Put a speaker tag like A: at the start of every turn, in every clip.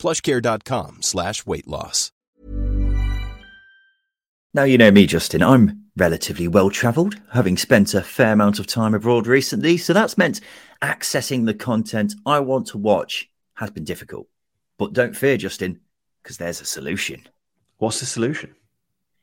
A: plushcare.com slash weight loss.
B: Now, you know me, Justin. I'm relatively well travelled, having spent a fair amount of time abroad recently. So that's meant accessing the content I want to watch has been difficult. But don't fear, Justin, because there's a solution.
C: What's the solution?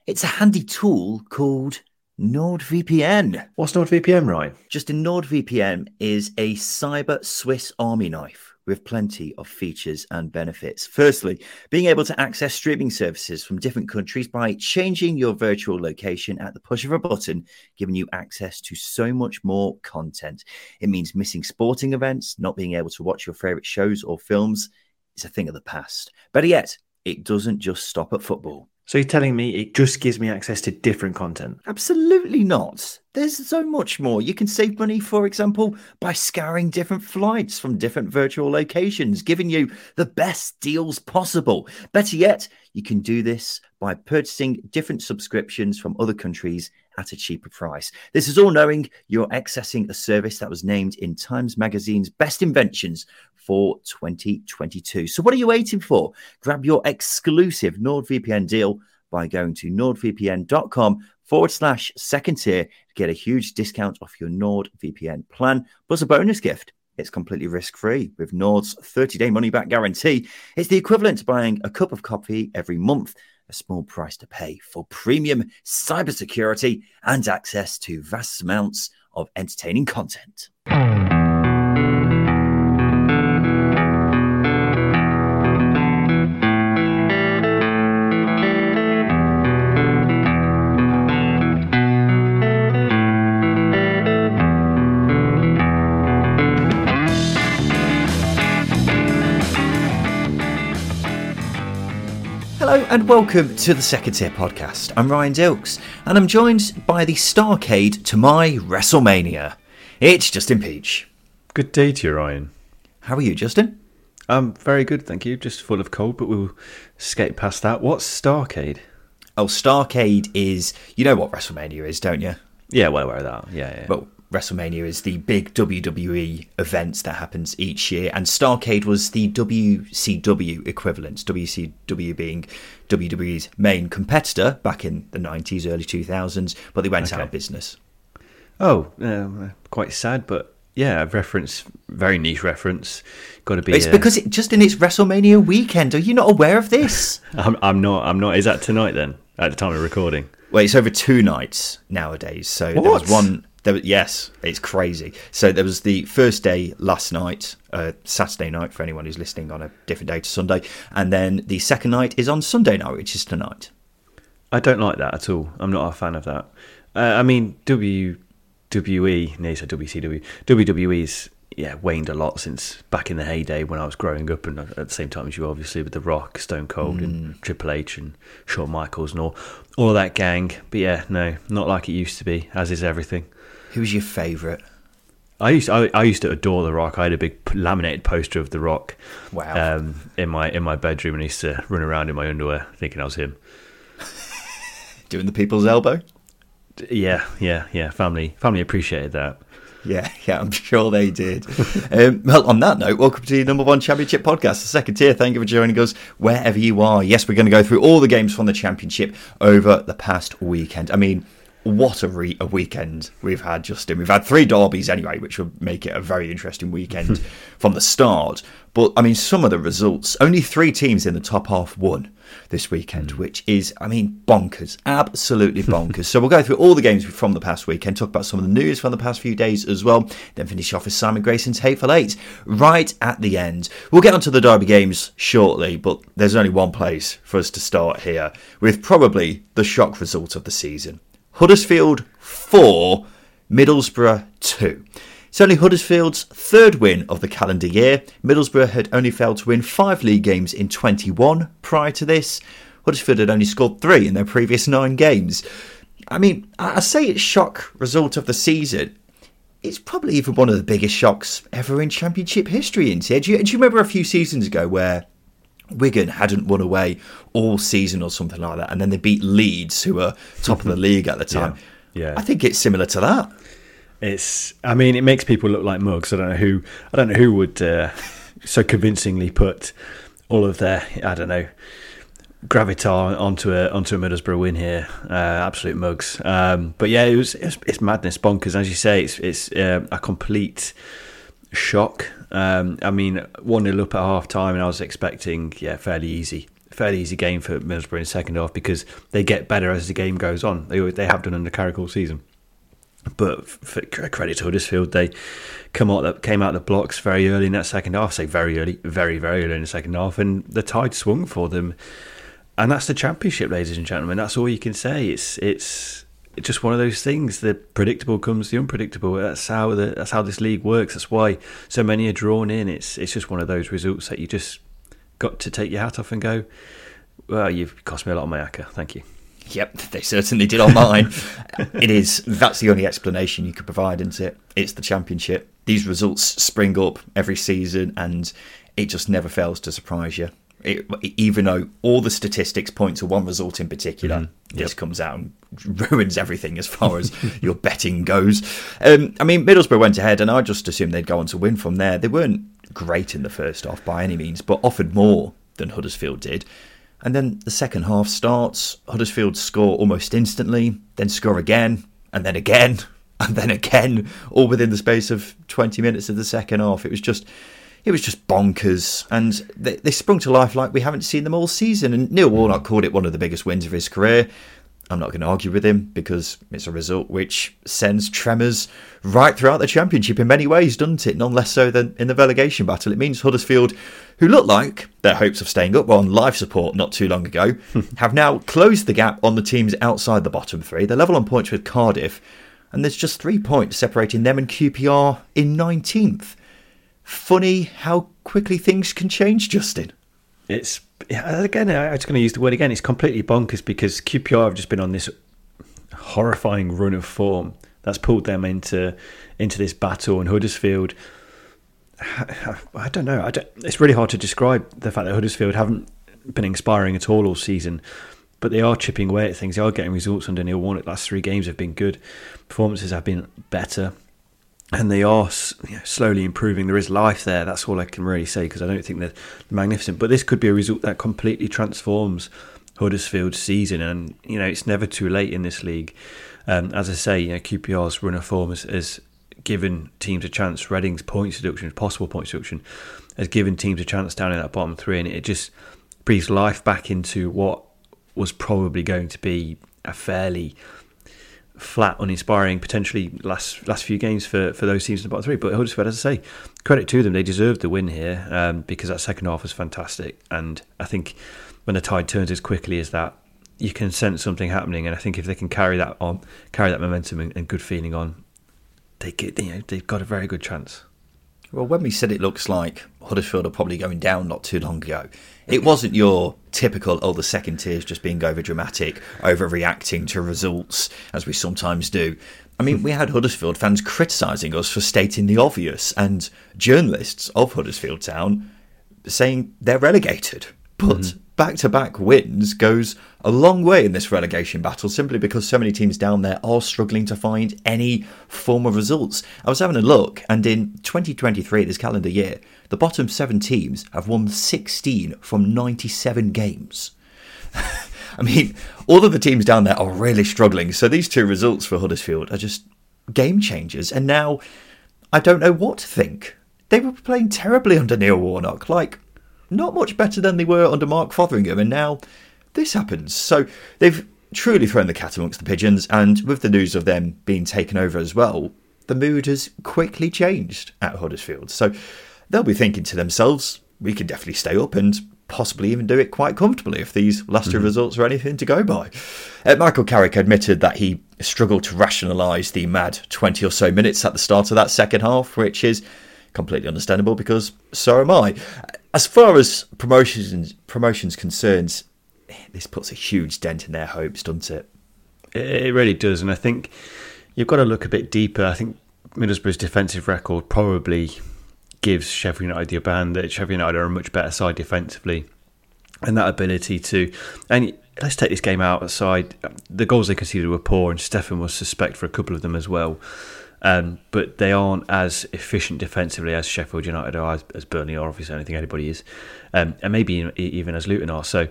B: It's a handy tool called NordVPN.
C: What's NordVPN, Ryan?
B: Justin, NordVPN is a cyber Swiss army knife with plenty of features and benefits. Firstly, being able to access streaming services from different countries by changing your virtual location at the push of a button, giving you access to so much more content. It means missing sporting events, not being able to watch your favorite shows or films is a thing of the past. Better yet, it doesn't just stop at football.
C: So you're telling me it just gives me access to different content?
B: Absolutely not. There's so much more. You can save money, for example, by scouring different flights from different virtual locations, giving you the best deals possible. Better yet, you can do this by purchasing different subscriptions from other countries at a cheaper price. This is all knowing you're accessing a service that was named in Times Magazine's Best Inventions for 2022. So, what are you waiting for? Grab your exclusive NordVPN deal by going to nordvpn.com forward slash second tier to get a huge discount off your NordVPN plan, plus a bonus gift. It's completely risk free with Nord's 30 day money back guarantee. It's the equivalent to buying a cup of coffee every month, a small price to pay for premium cybersecurity and access to vast amounts of entertaining content. And welcome to the Second Tier Podcast. I'm Ryan Dilks and I'm joined by the Starcade to my WrestleMania. It's Justin Peach.
C: Good day to you, Ryan.
B: How are you, Justin?
C: Um, very good, thank you. Just full of cold, but we'll skate past that. What's Starcade?
B: Oh, Starcade is, you know what WrestleMania is, don't you?
C: Yeah, well aware of that. Yeah, yeah.
B: Well, WrestleMania is the big WWE event that happens each year, and Starcade was the WCW equivalent. WCW being WWE's main competitor back in the 90s, early 2000s, but they went
C: Okay.
B: out of business.
C: oh, um, quite sad, but yeah, a reference, very niche reference. Got to be.
B: It's
C: uh,
B: because it just in its WrestleMania weekend. Are you not aware of this?
C: I'm, I'm not. I'm not. Is that tonight then? At the time of recording.
B: Well, it's over two nights nowadays. So there was one. There was, yes, it's crazy. So there was the first day last night, uh, Saturday night for anyone who's listening on a different day to Sunday, and then the second night is on Sunday night, which is tonight.
C: I don't like that at all. I'm not a fan of that. Uh, I mean, WWE, no, so WCW, WWE's yeah waned a lot since back in the heyday when I was growing up, and at the same time as you, obviously, with The Rock, Stone Cold, and Triple H, and Shawn Michaels, and all all that gang. But yeah, no, not like it used to be. As is everything.
B: Who was your favourite?
C: I used I, I used to adore The Rock. I had a big laminated poster of The Rock.
B: Wow.
C: Um, in my in my bedroom, and I used to run around in my underwear thinking I was him.
B: Doing the people's elbow?
C: Yeah, yeah, yeah. Family family appreciated that.
B: Yeah, yeah, I'm sure they did. um, well, on that note, welcome to the number one championship podcast, the second tier. Thank you for joining us wherever you are. Yes, we're going to go through all the games from the championship over the past weekend. I mean, what a, re- a weekend we've had, Justin. We've had three derbies anyway, which will make it a very interesting weekend from the start. But I mean, some of the results, only three teams in the top half won this weekend, mm. which is, I mean, bonkers, absolutely bonkers. so we'll go through all the games from the past weekend, talk about some of the news from the past few days as well, then finish off with Simon Grayson's Hateful Eight right at the end. We'll get onto the derby games shortly, but there's only one place for us to start here with probably the shock result of the season. Huddersfield 4, Middlesbrough 2. It's only Huddersfield's third win of the calendar year. Middlesbrough had only failed to win five league games in 21 prior to this. Huddersfield had only scored three in their previous nine games. I mean, I say it's shock result of the season. It's probably even one of the biggest shocks ever in Championship history, isn't it? Do you, do you remember a few seasons ago where Wigan hadn't won away all season or something like that, and then they beat Leeds, who were top of the league at the time?
C: Yeah. yeah.
B: I think it's similar to that.
C: It's. I mean, it makes people look like mugs. I don't know who. I don't know who would uh, so convincingly put all of their. I don't know gravitar onto a onto a Middlesbrough win here. Uh, absolute mugs. Um, but yeah, it was, it was, it's madness, bonkers. As you say, it's it's uh, a complete shock. Um, I mean, one 0 up at half time, and I was expecting yeah, fairly easy. Fairly easy game for Middlesbrough in the second half because they get better as the game goes on. They they have done under Carrick all season. But for credit to Huddersfield, they come out came out the blocks very early in that second half. Say very early, very very early in the second half, and the tide swung for them. And that's the championship, ladies and gentlemen. That's all you can say. It's it's it's just one of those things. The predictable comes the unpredictable. That's how the, that's how this league works. That's why so many are drawn in. It's it's just one of those results that you just got to take your hat off and go. Well, you've cost me a lot of my acca. Thank you.
B: Yep, they certainly did on mine. it is. That's the only explanation you could provide, isn't it? It's the championship. These results spring up every season, and it just never fails to surprise you. It, even though all the statistics point to one result in particular, mm-hmm. yep. this comes out and ruins everything as far as your betting goes. Um, I mean, Middlesbrough went ahead, and I just assumed they'd go on to win from there. They weren't great in the first half by any means, but offered more than Huddersfield did. And then the second half starts. Huddersfield score almost instantly, then score again, and then again, and then again, all within the space of 20 minutes of the second half. It was just. It was just bonkers, and they, they sprung to life like we haven't seen them all season. And Neil Warnock called it one of the biggest wins of his career. I'm not going to argue with him because it's a result which sends tremors right throughout the championship in many ways, doesn't it? None less so than in the relegation battle. It means Huddersfield, who looked like their hopes of staying up were on life support not too long ago, have now closed the gap on the teams outside the bottom three. They're level on points with Cardiff, and there's just three points separating them and QPR in 19th. Funny how quickly things can change, Justin.
C: It's again, I'm just going to use the word again. It's completely bonkers because QPR have just been on this horrifying run of form that's pulled them into into this battle. And Huddersfield, I don't know. I don't, it's really hard to describe the fact that Huddersfield haven't been inspiring at all all season, but they are chipping away at things. They are getting results under Neil Warnock. Last three games have been good. Performances have been better and they are you know, slowly improving. There is life there. That's all I can really say because I don't think they're magnificent. But this could be a result that completely transforms Huddersfield's season, and you know it's never too late in this league. Um, as I say, you know, QPR's run of form has, has given teams a chance. Reading's points deduction, possible points deduction, has given teams a chance down in that bottom three, and it just breathes life back into what was probably going to be a fairly flat, uninspiring, potentially last last few games for, for those teams in the bottom three. But Huddersfield, as I say, credit to them, they deserved the win here um, because that second half was fantastic. And I think when the tide turns as quickly as that, you can sense something happening. And I think if they can carry that on, carry that momentum and, and good feeling on, they get, you know they've got a very good chance.
B: Well, when we said it looks like Huddersfield are probably going down not too long ago, it wasn't your typical, oh, the second tier's just being over dramatic, overreacting to results, as we sometimes do. I mean, we had Huddersfield fans criticising us for stating the obvious, and journalists of Huddersfield Town saying they're relegated. But mm-hmm. Back to back wins goes a long way in this relegation battle simply because so many teams down there are struggling to find any form of results. I was having a look, and in 2023, this calendar year, the bottom seven teams have won 16 from 97 games. I mean, all of the teams down there are really struggling. So these two results for Huddersfield are just game changers. And now I don't know what to think. They were playing terribly under Neil Warnock. Like, not much better than they were under Mark Fotheringham, and now this happens. So they've truly thrown the cat amongst the pigeons, and with the news of them being taken over as well, the mood has quickly changed at Huddersfield. So they'll be thinking to themselves, we could definitely stay up and possibly even do it quite comfortably if these last 2 mm-hmm. results are anything to go by. Uh, Michael Carrick admitted that he struggled to rationalise the mad 20 or so minutes at the start of that second half, which is completely understandable because so am I. As far as promotions promotions concerns, this puts a huge dent in their hopes, doesn't it?
C: It really does, and I think you've got to look a bit deeper. I think Middlesbrough's defensive record probably gives Sheffield United the that Sheffield United are a much better side defensively, and that ability to and let's take this game out aside. The goals they conceded were poor, and Steffen was suspect for a couple of them as well. Um, but they aren't as efficient defensively as Sheffield United are, as, as Burnley are. Obviously, think anybody is, um, and maybe even as Luton are. So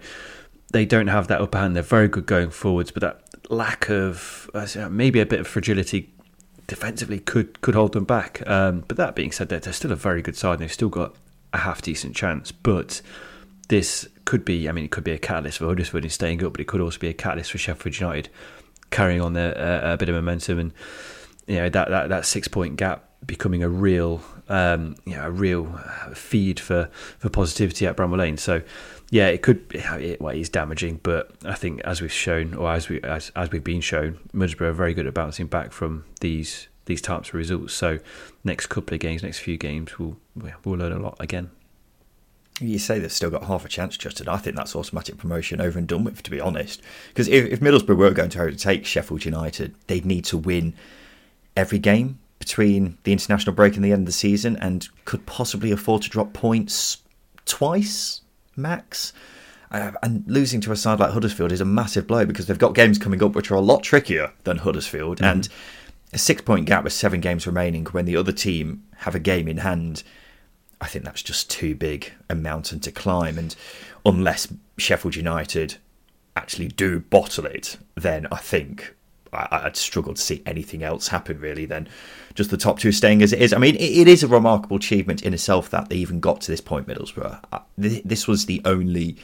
C: they don't have that upper hand. They're very good going forwards, but that lack of maybe a bit of fragility defensively could could hold them back. Um, but that being said, they're, they're still a very good side. and They've still got a half decent chance, but this could be. I mean, it could be a catalyst for Huddersfield in staying up, but it could also be a catalyst for Sheffield United carrying on their uh, a bit of momentum and you know that that, that six point gap becoming a real um, you know a real feed for for positivity at Bramall Lane. So yeah, it could. It, well, it's damaging, but I think as we've shown, or as we as, as we've been shown, Middlesbrough are very good at bouncing back from these these types of results. So next couple of games, next few games, we'll we'll learn a lot again.
B: You say they've still got half a chance, Justin. I think that's automatic promotion over and done with, to be honest. Because if, if Middlesbrough were going to overtake Sheffield United, they'd need to win every game between the international break and the end of the season, and could possibly afford to drop points twice max. Uh, and losing to a side like Huddersfield is a massive blow because they've got games coming up which are a lot trickier than Huddersfield. Mm-hmm. And a six point gap with seven games remaining when the other team have a game in hand, I think that's just too big a mountain to climb. And unless Sheffield United actually do bottle it, then I think I'd struggle to see anything else happen really than just the top two staying as it is. I mean, it is a remarkable achievement in itself that they even got to this point, Middlesbrough. Uh, this was the only.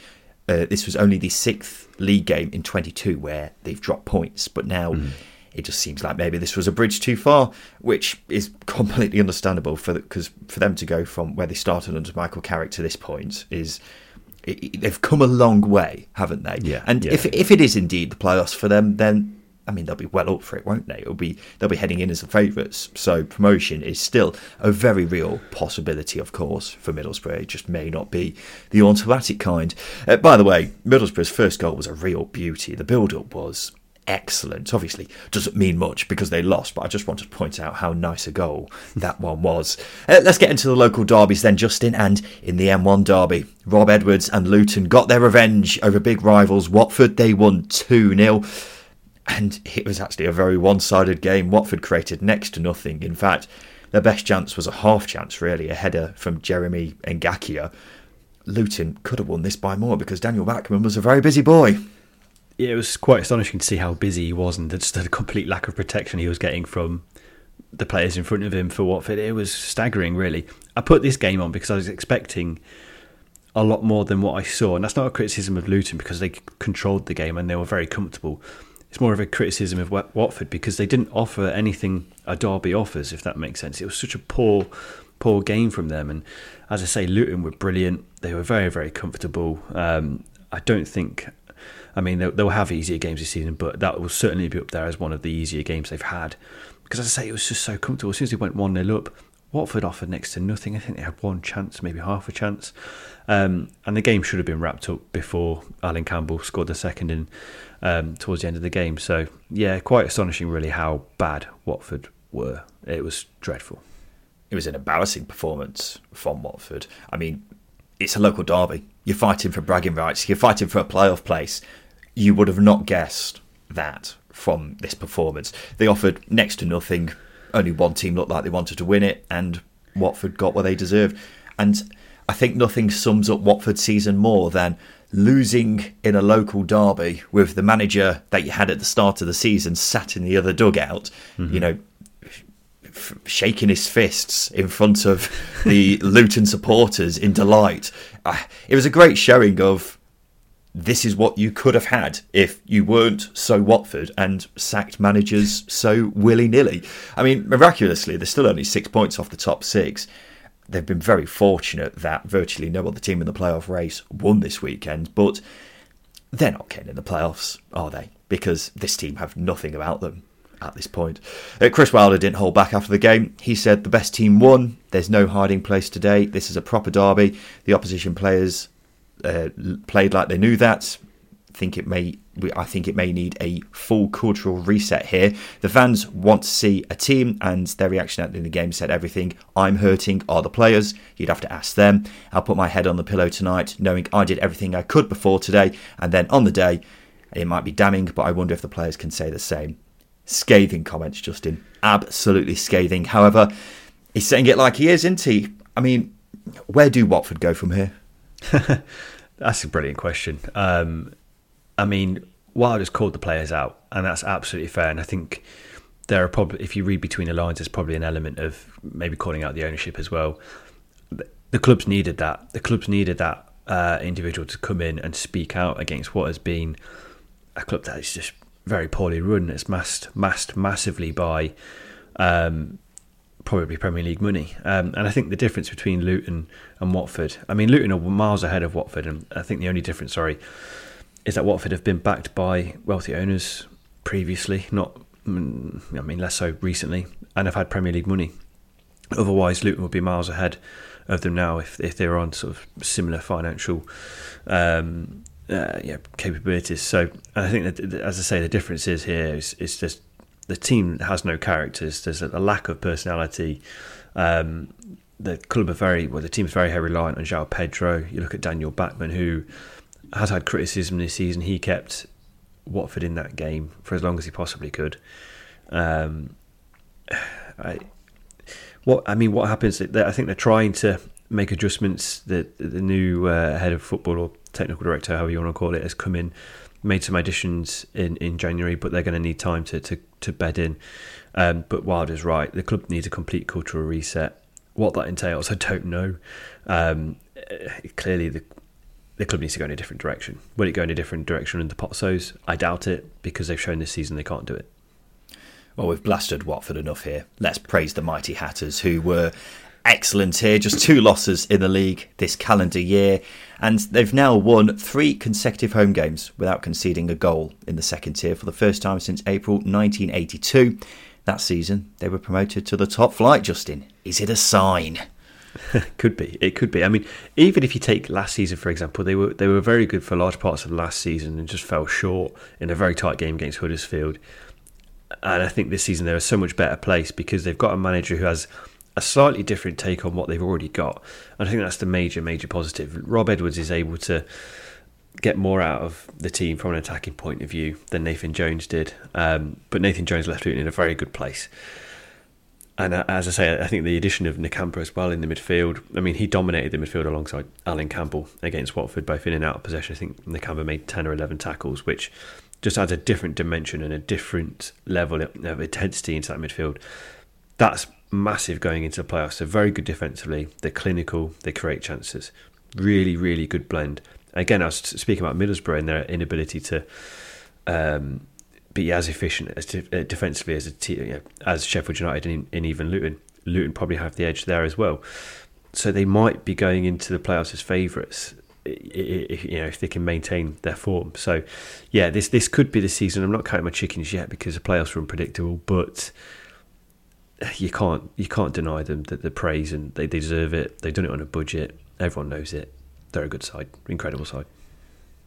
B: Uh, this was only the sixth league game in 22 where they've dropped points, but now mm. it just seems like maybe this was a bridge too far, which is completely understandable for because for them to go from where they started under Michael Carrick to this point is they've come a long way, haven't they?
C: Yeah.
B: And
C: yeah.
B: if if it is indeed the playoffs for them, then I mean, they'll be well up for it, won't they? It'll be they'll be heading in as the favourites. So promotion is still a very real possibility, of course, for Middlesbrough. It just may not be the automatic kind. Uh, by the way, Middlesbrough's first goal was a real beauty. The build-up was excellent. Obviously, doesn't mean much because they lost, but I just wanted to point out how nice a goal that one was. Uh, let's get into the local derbies then, Justin. And in the M1 derby, Rob Edwards and Luton got their revenge over big rivals Watford. They won 2 0 and it was actually a very one sided game. Watford created next to nothing. In fact, their best chance was a half chance, really, a header from Jeremy Ngakia. Luton could have won this by more because Daniel Bachmann was a very busy boy.
C: Yeah, it was quite astonishing to see how busy he was and just the complete lack of protection he was getting from the players in front of him for Watford. It was staggering, really. I put this game on because I was expecting a lot more than what I saw, and that's not a criticism of Luton because they controlled the game and they were very comfortable it's more of a criticism of Watford because they didn't offer anything a derby offers, if that makes sense. It was such a poor, poor game from them. And as I say, Luton were brilliant. They were very, very comfortable. Um, I don't think, I mean, they'll, they'll, have easier games this season, but that will certainly be up there as one of the easier games they've had. Because as I say, it was just so comfortable. As soon as they went 1 0 up, Watford offered next to nothing. I think they had one chance, maybe half a chance. Um, and the game should have been wrapped up before Allan Campbell scored the second in um, towards the end of the game. So yeah, quite astonishing, really, how bad Watford were. It was dreadful.
B: It was an embarrassing performance from Watford. I mean, it's a local derby. You're fighting for bragging rights. You're fighting for a playoff place. You would have not guessed that from this performance. They offered next to nothing. Only one team looked like they wanted to win it, and Watford got what they deserved. And I think nothing sums up Watford's season more than losing in a local derby with the manager that you had at the start of the season sat in the other dugout, mm-hmm. you know, f- shaking his fists in front of the Luton supporters in delight. Uh, it was a great showing of this is what you could have had if you weren't so Watford and sacked managers so willy nilly. I mean, miraculously, they're still only six points off the top six they've been very fortunate that virtually no other team in the playoff race won this weekend, but they're not getting in the playoffs, are they? Because this team have nothing about them at this point. Uh, Chris Wilder didn't hold back after the game. He said the best team won. There's no hiding place today. This is a proper derby. The opposition players uh, played like they knew that. think it may I think it may need a full cultural reset here. The fans want to see a team, and their reaction at the, the game said everything. I'm hurting. Are the players? You'd have to ask them. I'll put my head on the pillow tonight, knowing I did everything I could before today, and then on the day, it might be damning, but I wonder if the players can say the same. Scathing comments, Justin. Absolutely scathing. However, he's saying it like he is, isn't he? I mean, where do Watford go from here?
C: That's a brilliant question. Um, I mean, Wild has called the players out, and that's absolutely fair. And I think there are probably, if you read between the lines, there's probably an element of maybe calling out the ownership as well. The clubs needed that. The clubs needed that uh, individual to come in and speak out against what has been a club that is just very poorly run. It's masked, masked massively by um, probably Premier League money. Um, and I think the difference between Luton and Watford, I mean, Luton are miles ahead of Watford, and I think the only difference, sorry, is that Watford have been backed by wealthy owners previously, not, mm, I mean, less so recently, and have had Premier League money. Otherwise, Luton would be miles ahead of them now if if they're on sort of similar financial um, uh, yeah, capabilities. So I think that, as I say, the difference is here is, just the team has no characters. There's a, lack of personality. Um, the club are very well. The team's very reliant on João Pedro. You look at Daniel Bachmann, who has had criticism this season. He kept Watford in that game for as long as he possibly could. Um, I, what I mean, what happens? I think they're trying to make adjustments. The the new uh, head of football or technical director, however you want to call it, has come in, made some additions in, in January, but they're going to need time to to, to bed in. Um, but Wilder's right. The club needs a complete cultural reset. What that entails, I don't know. Um, clearly, the the club needs to go in a different direction. Will it go in a different direction under Pozzos? I doubt it because they've shown this season they can't do it.
B: Well, we've blasted Watford enough here. Let's praise the mighty Hatters, who were excellent here. Just two losses in the league this calendar year, and they've now won three consecutive home games without conceding a goal in the second tier for the first time since April 1982. That season, they were promoted to the top flight, Justin. Is it a sign?
C: could be. It could be. I mean, even if you take last season for example, they were they were very good for large parts of last season and just fell short in a very tight game against Huddersfield. And I think this season they're a so much better place because they've got a manager who has a slightly different take on what they've already got. And I think that's the major, major positive. Rob Edwards is able to get more out of the team from an attacking point of view than Nathan Jones did. Um, but Nathan Jones left Luton in a very good place. And uh, as I say, I think the addition of Nakamba as well in the midfield. I mean, he dominated the midfield alongside Allan Campbell against Watford, both in and out of possession. I think Nakamba made 10 or 11 tackles, which just adds a different dimension and a different level of intensity into that midfield. That's massive going into the playoffs. They're very good defensively. They're clinical. They create chances. Really, really good blend. Again, I was speaking about Middlesbrough and their inability to um, be as efficient as de- uh, defensively as you know, as Sheffield United and, even Luton. Luton probably have the edge there as well. So they might be going into the playoffs as favourites. You know, if they can maintain their form. So, yeah, this this could be the season. I'm not counting my chickens yet because the playoffs are unpredictable, but you can't you can't deny them that the praise and they deserve it. They've done it on a budget. Everyone knows it. They're a good side, incredible side.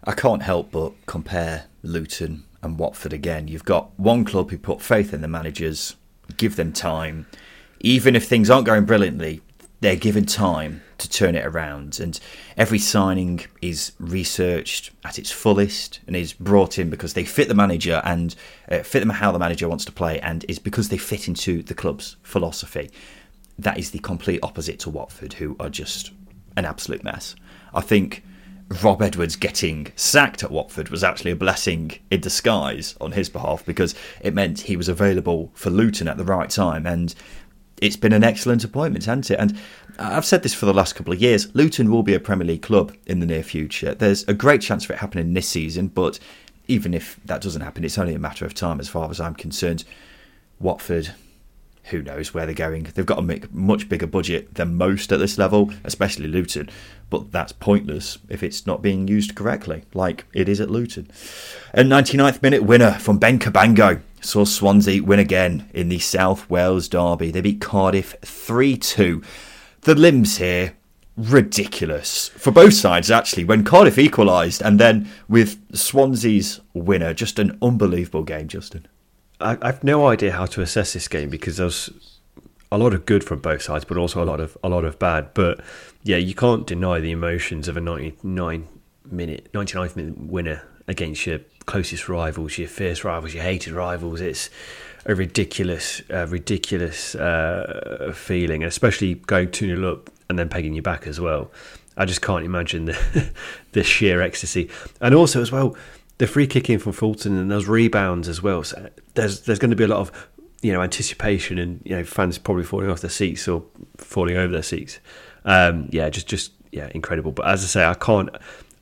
B: I can't help but compare Luton and Watford again. You've got one club who put faith in the managers, give them time. Even if things aren't going brilliantly, they're given time to turn it around. And every signing is researched at its fullest and is brought in because they fit the manager and uh, fit them how the manager wants to play, and is because they fit into the club's philosophy. That is the complete opposite to Watford, who are just an absolute mess. I think Rob Edwards getting sacked at Watford was actually a blessing in disguise on his behalf because it meant he was available for Luton at the right time. And it's been an excellent appointment, hasn't it? And I've said this for the last couple of years Luton will be a Premier League club in the near future. There's a great chance for it happening this season, but even if that doesn't happen, it's only a matter of time as far as I'm concerned. Watford, who knows where they're going? They've got a much bigger budget than most at this level, especially Luton, but that's pointless if it's not being used correctly, like it is at Luton. A 99th minute winner from Ben Cabango saw Swansea win again in the South Wales derby. They beat Cardiff 3 2. The limbs here ridiculous for both sides, actually. When Cardiff equalised, and then with Swansea's winner, just an unbelievable game, Justin.
C: I, I've no idea how to assess this game because there's a lot of good from both sides, but also a lot of a lot of bad. But yeah, you can't deny the emotions of a 99 minute, 99th minute winner against your closest rivals, your fierce rivals, your hated rivals. It's a ridiculous, uh, ridiculous uh, feeling, and especially going 2 0 up and then pegging you back as well. I just can't imagine the, the sheer ecstasy. And also, as well, the free kicking from Fulton and those rebounds as well. So there's there's going to be a lot of you know anticipation and you know fans probably falling off their seats or falling over their seats. Um, yeah, just just yeah, incredible. But as I say, I can't.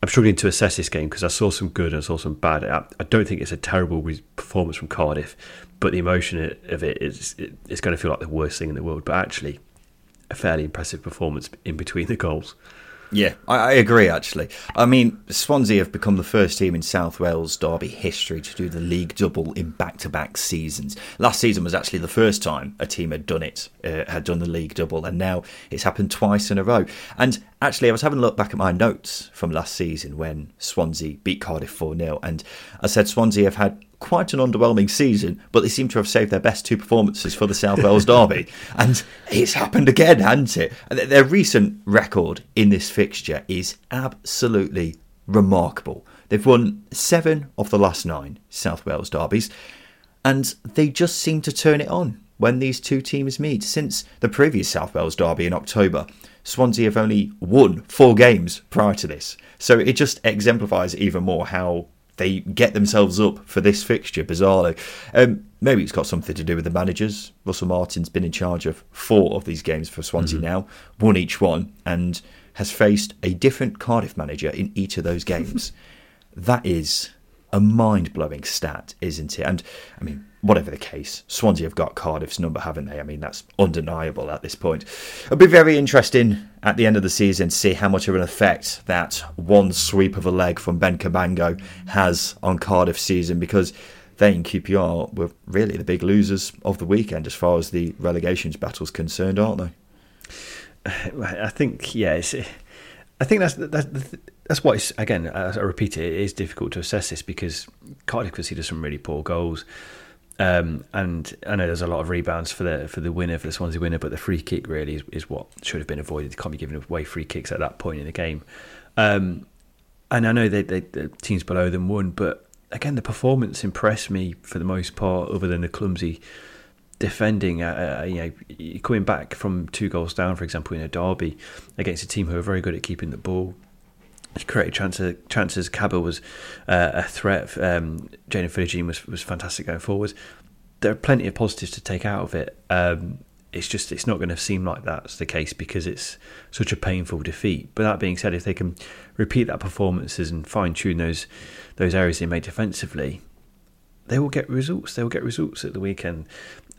C: I'm struggling to assess this game because I saw some good and I saw some bad. I, I, don't think it's a terrible performance from Cardiff, but the emotion of it is it, it's going to feel like the worst thing in the world. But actually, a fairly impressive performance in between the goals.
B: Yeah, I, I, agree. Actually, I mean, Swansea have become the first team in South Wales Derby history to do the league double in back-to-back seasons. Last season was actually the first time a team had done it, uh, had done the league double, and now it's happened twice in a row. And actually, I was having a look back at my notes from last season when Swansea beat Cardiff four 0 and I said Swansea have had quite an underwhelming season, but they seem to have saved their best two performances for the South Wales Derby. And it's happened again, hasn't it? Their recent record in this fixture is absolutely remarkable. They've won seven of the last nine South Wales derbies, and they just seem to turn it on when these two teams meet. Since the previous South Wales derby in October, Swansea have only won four games prior to this. So it just exemplifies even more how they get themselves up for this fixture, bizarrely. Um, maybe it's got something to do with the managers. Russell Martin's been in charge of four of these games for Swansea mm-hmm. now, won each one, and has faced a different Cardiff manager in each of those games. that is a mind blowing stat, isn't it? And I mean, whatever the case, Swansea have got Cardiff's number, haven't they? I mean, that's undeniable at this point. It'll be very interesting at the end of the season to see how much of an effect that one sweep of a leg from Ben Cabango has on Cardiff's season because they in QPR were really the big losers of the weekend as far as the relegations battle's concerned, aren't they?
C: I think, yes. I think that's that's that's what again. I repeat it, it is difficult to assess this because Cardiff conceded some really poor goals. Um, and I know there's a lot of rebounds for the for the winner for the Swansea winner, but the free kick really is, is what should have been avoided. You can't be giving away free kicks at that point in the game. Um, and I know they, they, the teams below them won, but again, the performance impressed me for the most part, other than the clumsy defending. Uh, uh, you know, coming back from two goals down, for example, in a derby against a team who are very good at keeping the ball created chances. chances. Kaba was uh, a threat. Um, Philogene was was fantastic going forward. There are plenty of positives to take out of it. Um, it's just it's not going to seem like that's the case because it's such a painful defeat. But that being said, if they can repeat that performances and fine tune those those areas they made defensively, they will get results. They will get results at the weekend.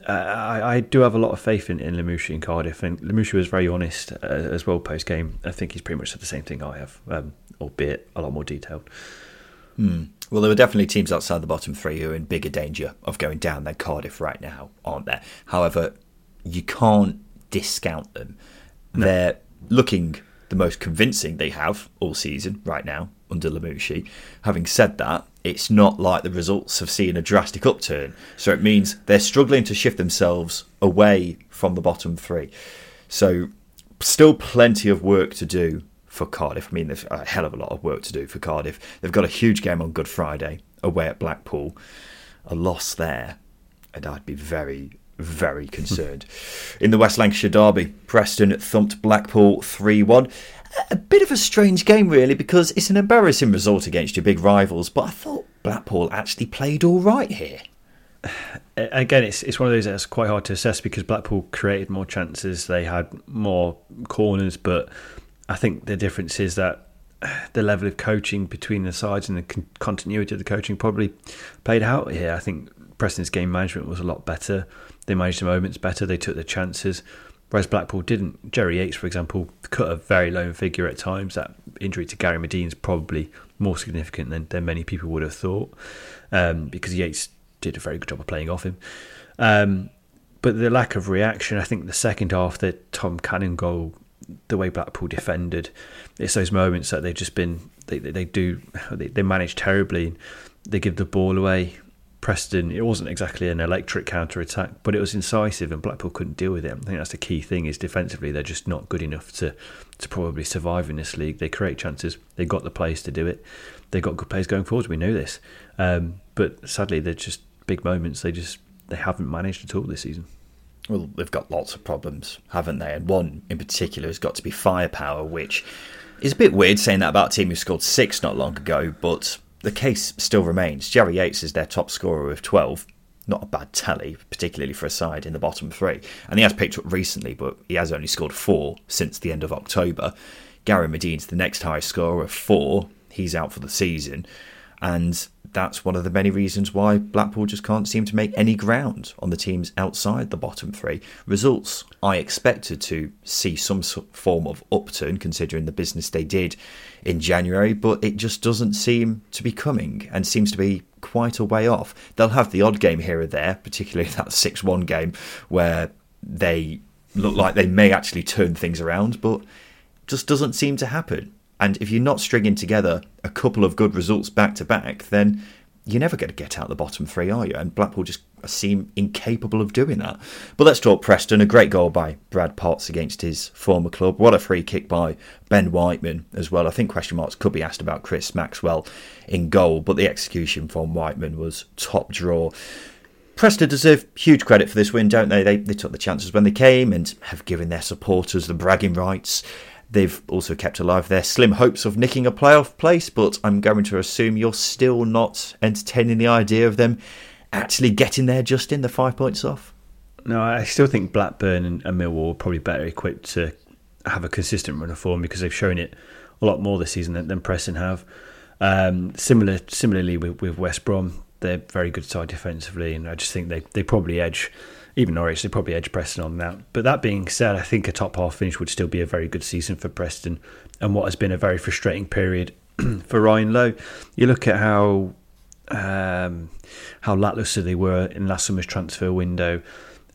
C: Uh, I, I, do have a lot of faith in, in Lamouchi in Cardiff, and Lamouchi was very honest uh, as well post game. I think he's pretty much said the same thing I have, um, albeit a lot more detailed.
B: Hmm. Well, there were definitely teams outside the bottom three who are in bigger danger of going down than Cardiff right now, aren't there? However, you can't discount them. No. They're looking the most convincing they have all season right now under Lamouchi. Having said that, it's not like the results have seen a drastic upturn. So it means they're struggling to shift themselves away from the bottom three. So still plenty of work to do for Cardiff. I mean, there's a hell of a lot of work to do for Cardiff. They've got a huge game on Good Friday away at Blackpool. A loss there, and I'd be very, very concerned. In the West Lancashire Derby, Preston thumped Blackpool 3 1 a bit of a strange game, really, because it's an embarrassing result against your big rivals. But I thought Blackpool actually played all right here.
C: Again, it's it's one of those that's quite hard to assess because Blackpool created more chances, they had more corners, but I think the difference is that the level of coaching between the sides and the continuity of the coaching probably played out here. I think Preston's game management was a lot better. They managed the moments better. They took the chances whereas Blackpool didn't. Jerry Yates, for example, cut a very low figure at times. That injury to Gary Madine is probably more significant than, than many people would have thought um, because Yates did a very good job of playing off him. Um, but the lack of reaction, I think the second half, the Tom Cannon goal the way Blackpool defended. It's those moments that they've just been they they, they do they, they manage terribly. They give the ball away. Preston, it wasn't exactly an electric counter attack, but it was incisive, and Blackpool couldn't deal with it. I think that's the key thing: is defensively they're just not good enough to to probably survive in this league. They create chances, they've got the players to do it, they've got good players going forward. We know this, um, but sadly they're just big moments. They just they haven't managed at all this season.
B: Well, they've got lots of problems, haven't they? And one in particular has got to be firepower, which is a bit weird saying that about a team who scored six not long ago, but the case still remains. Jerry Yates is their top scorer with 12. Not a bad tally, particularly for a side in the bottom three. And he has picked up recently, but he has only scored four since the end of October. Gary Madine's the next highest scorer of four. He's out for the season. And that's one of the many reasons why Blackpool just can't seem to make any ground on the teams outside the bottom three. Results I expected to see some form of upturn considering the business they did in January, but it just doesn't seem to be coming and seems to be quite a way off. They'll have the odd game here or there, particularly that 6 1 game where they look like they may actually turn things around, but just doesn't seem to happen. And if you're not stringing together a couple of good results back to back, then you're never going to get out the bottom three, are you? And Blackpool just seem incapable of doing that. But let's talk Preston. A great goal by Brad Potts against his former club. What a free kick by Ben Whiteman as well. I think question marks could be asked about Chris Maxwell in goal, but the execution from Whiteman was top draw. Preston deserve huge credit for this win, don't they? They, they took the chances when they came and have given their supporters the bragging rights. They've also kept alive their slim hopes of nicking a playoff place, but I'm going to assume you're still not entertaining the idea of them actually getting there just in the five points off.
C: No, I still think Blackburn and, Millwall are probably better equipped to have a consistent run of form because they've shown it a lot more this season than, than Preston have. Um, similar, similarly with, with West Brom, they're very good side defensively, and I just think they, they probably edge even Norwich, they probably edge Preston on that. But that being said, I think a top half finish would still be a very good season for Preston and what has been a very frustrating period for Ryan Lowe. You look at how um, how lacklustre they were in last summer's transfer window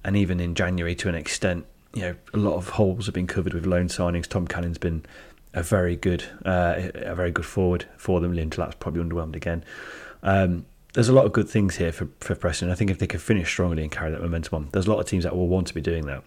C: and even in January to an extent. You know, a lot of holes have been covered with loan signings. Tom Cannon's been a very good, uh, a very good forward for them. Liam Delap's probably underwhelmed again. Um, there's a lot of good things here for, for Preston. I think if they could finish strongly and carry that momentum on, there's a lot of teams that will want to be doing that.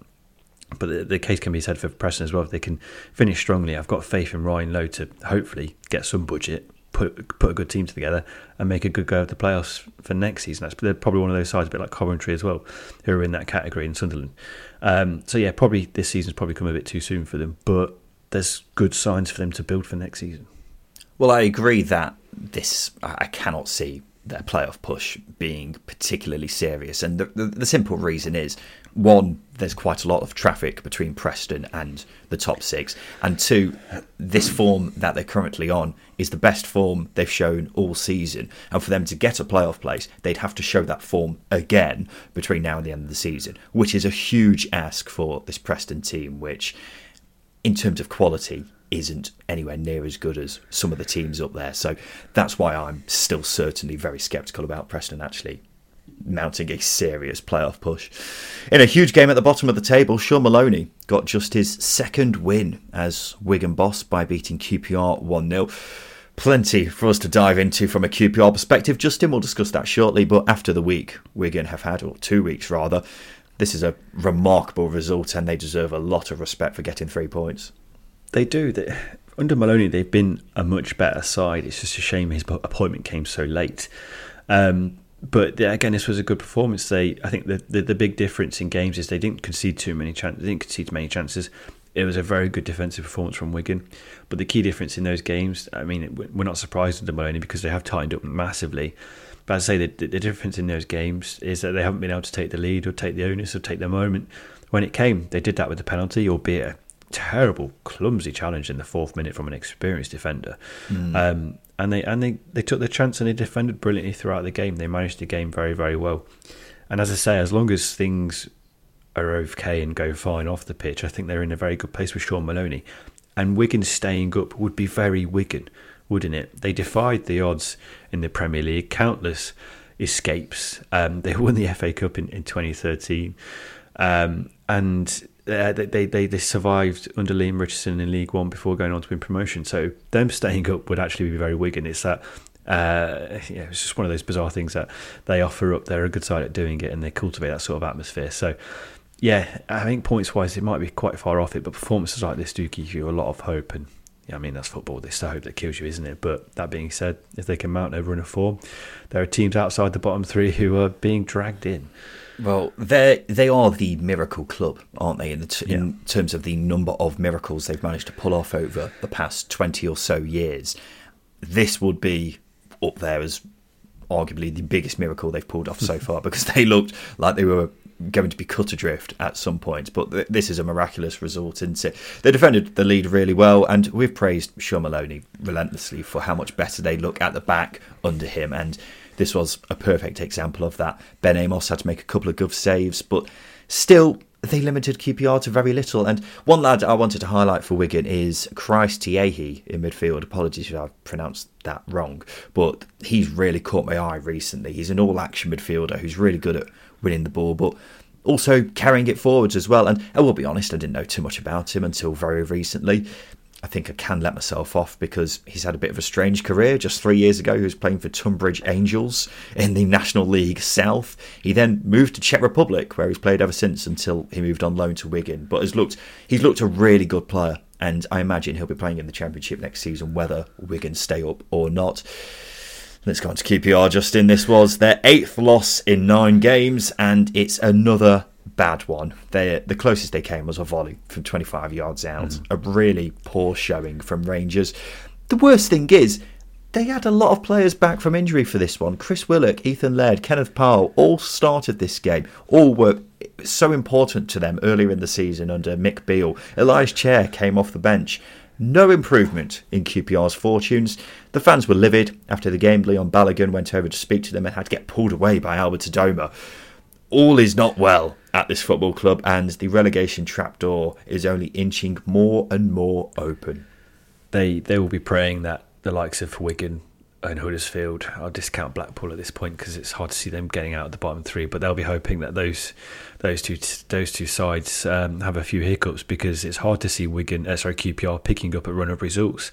C: But the, the, case can be said for Preston as well. If they can finish strongly, I've got faith in Ryan Lowe to hopefully get some budget, put put a good team together, and make a good go of the playoffs for next season. That's they're probably one of those sides, a bit like Coventry as well, who are in that category in Sunderland. Um, so yeah, probably this season's probably come a bit too soon for them, but there's good signs for them to build for next season.
B: Well, I agree that this I cannot see their playoff push being particularly serious. And the, the, the, simple reason is one, there's quite a lot of traffic between Preston and the top six. And two, this form that they're currently on is the best form they've shown all season. And for them to get a playoff place, they'd have to show that form again between now and the end of the season, which is a huge ask for this Preston team, which, in terms of quality, isn't anywhere near as good as some of the teams up there. So that's why I'm still certainly very sceptical about Preston actually mounting a serious playoff push. In a huge game at the bottom of the table, Shaun Maloney got just his second win as Wigan boss by beating QPR 1 0. Plenty for us to dive into from a QPR perspective. Justin will discuss that shortly, but after the week Wigan have had, or two weeks rather, this is a remarkable result and they deserve a lot of respect for getting three points.
C: They do. They, under Maloney, they've been a much better side. It's just a shame his appointment came so late. Um, but again, this was a good performance. They, I think, the, the, the big difference in games is they didn't concede too many chances. They didn't concede many chances. It was a very good defensive performance from Wigan. But the key difference in those games, I mean, we're not surprised under Maloney because they have tightened up massively. But as I say, the, the difference in those games is that they haven't been able to take the lead or take the onus or take the moment when it came. They did that with the penalty, albeit terrible, clumsy challenge in the fourth minute from an experienced defender. Mm. Um, and they and they, they took the chance and they defended brilliantly throughout the game. They managed the game very, very well. And as I say, as long as things are okay and go fine off the pitch, I think they're in a very good place with Shaun Maloney. And Wigan staying up would be very Wigan, wouldn't it? They defied the odds in the Premier League, countless escapes. Um, they won the FA Cup in, in 2013. Um, and uh, they, they they survived under Leam Richardson in League One before going on to win promotion. So them staying up would actually be very Wigan. It's that uh, yeah, it's just one of those bizarre things that they offer up. They're a good side at doing it, and they cultivate that sort of atmosphere. So yeah, I think points wise it might be quite far off it, but performances like this do give you a lot of hope. And yeah, I mean that's football. It's the hope that kills you, isn't it? But that being said, if they can mount over in a form, there are teams outside the bottom three who are being dragged in.
B: Well, they they are the miracle club, aren't they? In, the t- yeah. in terms of the number of miracles they've managed to pull off over the past twenty or so years, this would be up there as arguably the biggest miracle they've pulled off so far because they looked like they were going to be cut adrift at some point. But th- this is a miraculous result, isn't it? They defended the lead really well, and we've praised Shaun Maloney relentlessly for how much better they look at the back under him. And this was a perfect example of that. Ben Amos had to make a couple of good saves, but still they limited QPR to very little. And one lad I wanted to highlight for Wigan is Christ Tiehi in midfield. Apologies if I've pronounced that wrong, but he's really caught my eye recently. He's an all action midfielder who's really good at winning the ball, but also carrying it forwards as well. And I will be honest, I didn't know too much about him until very recently. I think I can let myself off because he's had a bit of a strange career. Just three years ago, he was playing for Tonbridge Angels in the National League South. He then moved to Czech Republic, where he's played ever since until he moved on loan to Wigan. But has looked he's looked a really good player, and I imagine he'll be playing in the Championship next season, whether Wigan stay up or not. Let's go on to QPR, Justin. This was their eighth loss in nine games, and it's another bad one. They, the closest they came was a volley from 25 yards out. Mm. A really poor showing from Rangers. The worst thing is, they had a lot of players back from injury for this one. Chris Willock, Ethan Laird, Kenneth Paal all started this game. All were so important to them earlier in the season under Mick Beale. Ilias Chair came off the bench. No improvement in QPR's fortunes. The fans were livid after the game. Leon Balogun went over to speak to them and had to get pulled away by Albert Adomah. All is not well at this football club, and the relegation trapdoor is only inching more and more open.
C: They they will be praying that the likes of Wigan and Huddersfield, I'll discount Blackpool at this point because it's hard to see them getting out of the bottom three. But they'll be hoping that those those two those two sides um, have a few hiccups because it's hard to see Wigan, uh, sorry QPR picking up a run of results.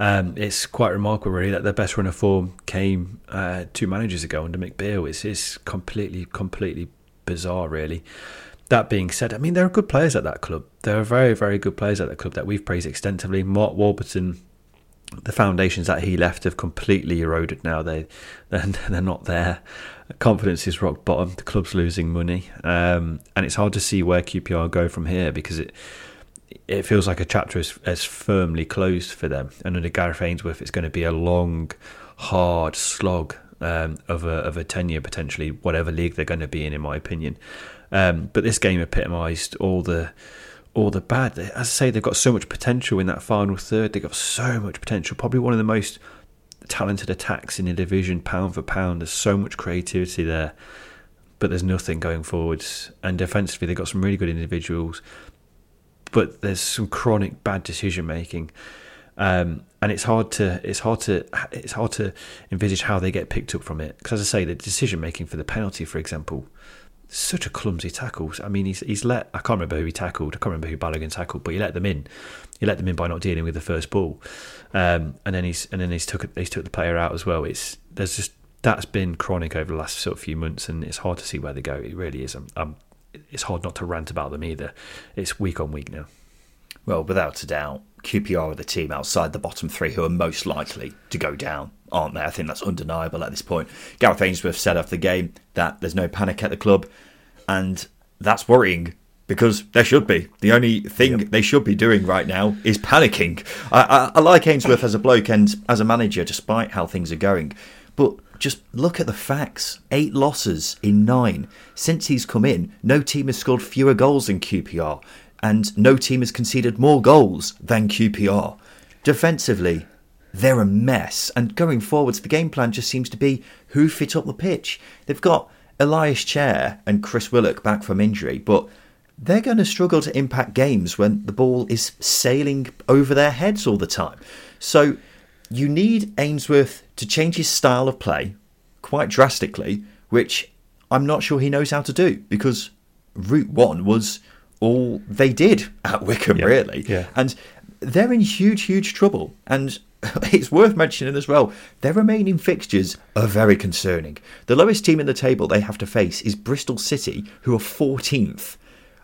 C: Um, it's quite remarkable, really, that their best run of form came uh, two managers ago under Mick Beale. It's, it's completely completely bizarre, really. That being said, I mean, there are good players at that club. There are very, very good players at that club that we've praised extensively. Mark Warburton, the foundations that he left have completely eroded now. They, they're, they're not there. Confidence is rock bottom. The club's losing money, um, and it's hard to see where QPR go from here because it it feels like a chapter is, is firmly closed for them. And under Gareth Ainsworth, it's going to be a long, hard slog um, of a of a tenure potentially, whatever league they're going to be in, in my opinion. Um, but this game epitomised all the all the bad. As I say, they've got so much potential in that final third. They've got so much potential. Probably one of the most talented attacks in the division, pound for pound. There's so much creativity there, but there's nothing going forwards. And defensively, they've got some really good individuals, but there's some chronic bad decision making. Um, and it's hard to it's hard to it's hard to envisage how they get picked up from it. Because as I say the decision making for the penalty for example such a clumsy tackle. I mean he's he's let I can't remember who he tackled. I can't remember who Balogun tackled but he let them in. He let them in by not dealing with the first ball. Um, and then he's and then he's took he's took the player out as well. It's there's just that's been chronic over the last sort of few months and it's hard to see where they go. It really is um, it's hard not to rant about them either. It's week on week now.
B: Well without a doubt QPR are the team outside the bottom three who are most likely to go down, aren't they? I think that's undeniable at this point. Gareth Ainsworth said after the game that there's no panic at the club, and that's worrying because there should be. The only thing yep. they should be doing right now is panicking. I, I, I like Ainsworth as a bloke and as a manager, despite how things are going, but just look at the facts. Eight losses in nine. Since he's come in, no team has scored fewer goals than QPR and no team has conceded more goals than QPR. Defensively, they're a mess, and going forwards, the game plan just seems to be who fit up the pitch. They've got Ilias Chair and Chris Willock back from injury, but they're going to struggle to impact games when the ball is sailing over their heads all the time. So you need Ainsworth to change his style of play quite drastically, which I'm not sure he knows how to do because Route 1 was all they did at Wycombe,
C: Yeah,
B: really.
C: yeah.
B: And they're in huge, huge trouble. And it's worth mentioning as well, their remaining fixtures are very concerning. The lowest team in the table they have to face is Bristol City, who are 14th.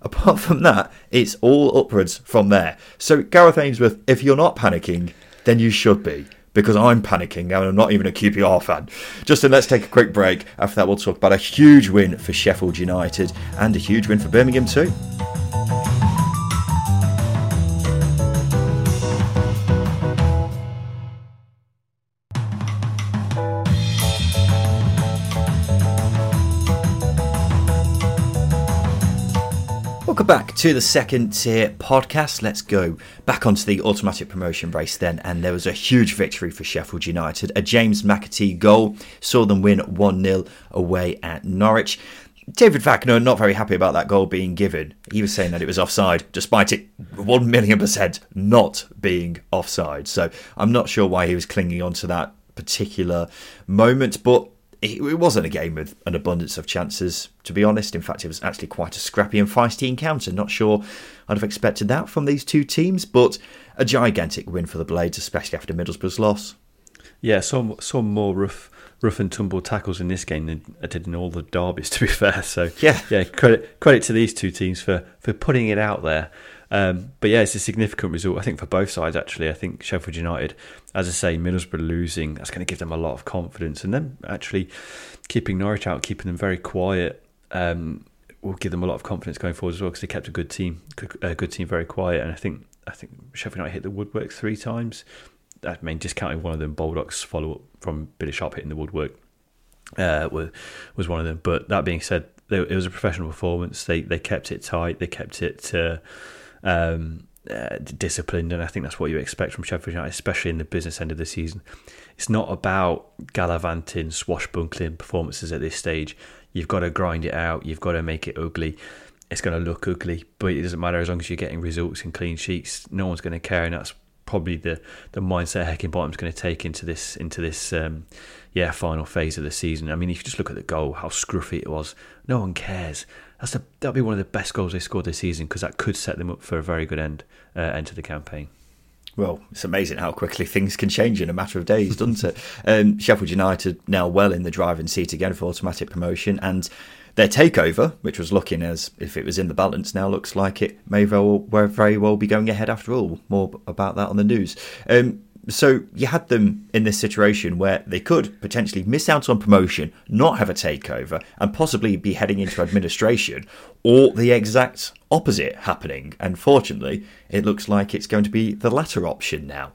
B: Apart from that, it's all upwards from there. So, Gareth Ainsworth, if you're not panicking, then you should be. Because I'm panicking and I'm not even a QPR fan. Justin, let's take a quick break. After that, we'll talk about a huge win for Sheffield United and a huge win for Birmingham, too. Back to the second tier podcast. Let's go back onto the automatic promotion race then. And there was a huge victory for Sheffield United. A James McAtee goal saw them win 1 0 away at Norwich. David Wagner not very happy about that goal being given. He was saying that it was offside, despite it 1 million percent not being offside. So I'm not sure why he was clinging on to that particular moment, but it wasn't a game with an abundance of chances, to be honest. In fact, it was actually quite a scrappy and feisty encounter. Not sure I'd have expected that from these two teams, but a gigantic win for the Blades, especially after Middlesbrough's loss.
C: Yeah, some saw more rough rough and tumble tackles in this game than I did in all the derbies. To be fair, so
B: Yeah.
C: yeah, credit credit to these two teams for for putting it out there. Um, but yeah, it's a significant result. I think for both sides actually. I think Sheffield United, as I say, Middlesbrough losing that's going to give them a lot of confidence, and then actually keeping Norwich out, keeping them very quiet. Um, will give them a lot of confidence going forward as well because they kept a good team, a good team very quiet, and I think I think Sheffield United hit the woodwork three times. I mean, discounting one of them, Baldock's follow up from Billy Sharp hitting the woodwork uh, was was one of them. But that being said, it was a professional performance. They they kept it tight. They kept it uh, um, uh, disciplined, and I think that's what you expect from Sheffield United, especially in the business end of the season. It's not about gallivanting, swashbuckling performances at this stage. You've got to grind it out. You've got to make it ugly. It's going to look ugly, but it doesn't matter as long as you're getting results and clean sheets. No one's going to care, and that's probably the the mindset Heckingbottom's going to take into this into this um, yeah final phase of the season. I mean, if you just look at the goal, how scruffy it was, no one cares. That's the, that'll be one of the best goals they scored this season because that could set them up for a very good end uh, end to the campaign.
B: Well, it's amazing how quickly things can change in a matter of days, doesn't it? Um, Sheffield United now well in the driving seat again for automatic promotion, and their takeover, which was looking as if it was in the balance, now looks like it may very well, very well be going ahead after all. More about that on the news. Um, so you had them in this situation where they could potentially miss out on promotion, not have a takeover, and possibly be heading into administration, or the exact opposite happening. And fortunately, it looks like it's going to be the latter option now.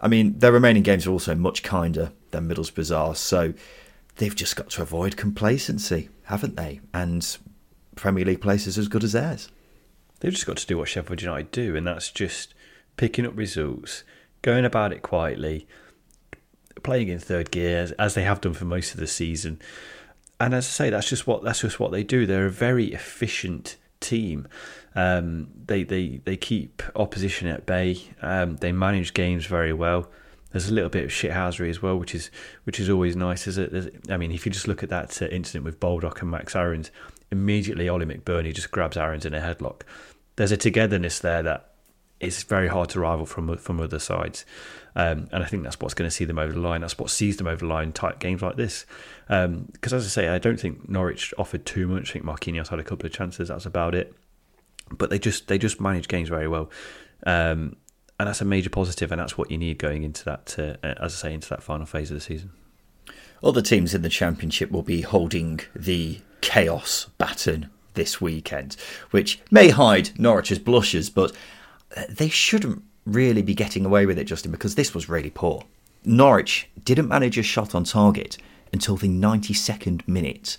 B: I mean, their remaining games are also much kinder than Middlesbrough's are, so they've just got to avoid complacency, haven't they? And Premier League places as good as theirs.
C: They've just got to do what Sheffield United do, and that's just picking up results, going about it quietly, playing in third gear as, they have done for most of the season. And as I say, that's just what that's just what they do. They're a very efficient team. Um, they they they keep opposition at bay. Um, they manage games very well. There's a little bit of shithousery as well, which is which is always nice. A, there's, I mean, if you just look at that uh, incident with Baldock and Max Aarons, immediately Oli McBurnie just grabs Aarons in a headlock. There's a togetherness there that is very hard to rival from from other sides, um, and I think that's what's going to see them over the line. That's what sees them over the line in tight games like this. Because as I say, I don't think Norwich offered too much. I think Marquinhos had a couple of chances. That's about it. But they just they just manage games very well. Um, and that's a major positive, and that's what you need going into that, uh, as I say, into that final phase of the season.
B: Other teams in the Championship will be holding the chaos baton this weekend, which may hide Norwich's blushes, but they shouldn't really be getting away with it, Justin, because this was really poor. Norwich didn't manage a shot on target until the 92nd minute.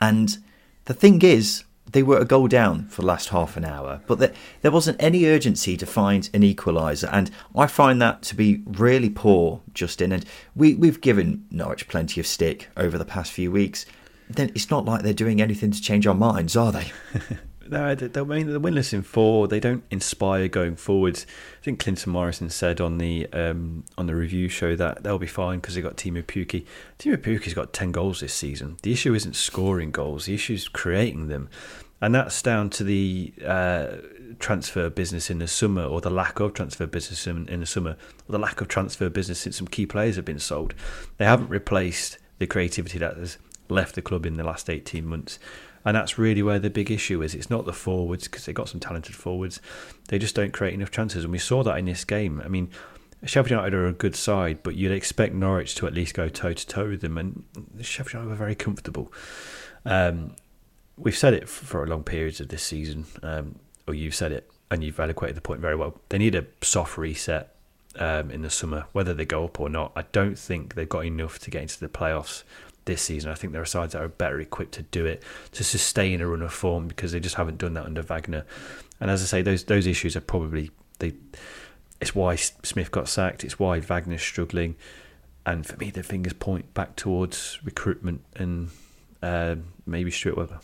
B: And the thing is, they were a goal down for the last half an hour, but there, wasn't any urgency to find an equaliser, and I find that to be really poor, Justin. And we, we've given Norwich plenty of stick over the past few weeks. Then it's not like they're doing anything to change our minds, are they?
C: No, they, they, I mean, they're winless in four. They don't inspire going forwards. I think Clinton Morrison said on the um, on the review show that they'll be fine because they got Teemu Pukki. Teemu Pukki's got ten goals this season. The issue isn't scoring goals. The issue is creating them. and that's down to the uh, transfer business in the summer, or the lack of transfer business in, in the summer, or the lack of transfer business since some key players have been sold. They haven't replaced the creativity that has left the club in the last 18 months. And that's really where the big issue is. It's not the forwards, because they've got some talented forwards. They just don't create enough chances. And we saw that in this game. I mean, Sheffield United are a good side, but you'd expect Norwich to at least go toe to toe with them. And Sheffield United were very comfortable. Um, we've said it for a long periods of this season, um, or you've said it, and you've eloquated the point very well. They need a soft reset um, in the summer, whether they go up or not. I don't think they've got enough to get into the playoffs this season. I think there are sides that are better equipped to do it, to sustain a run of form, because they just haven't done that under Wagner. And as I say, those those issues are probably they. It's why Smith got sacked. It's why Wagner's struggling, and for me, the fingers point back towards recruitment and uh, maybe Stuart Webber.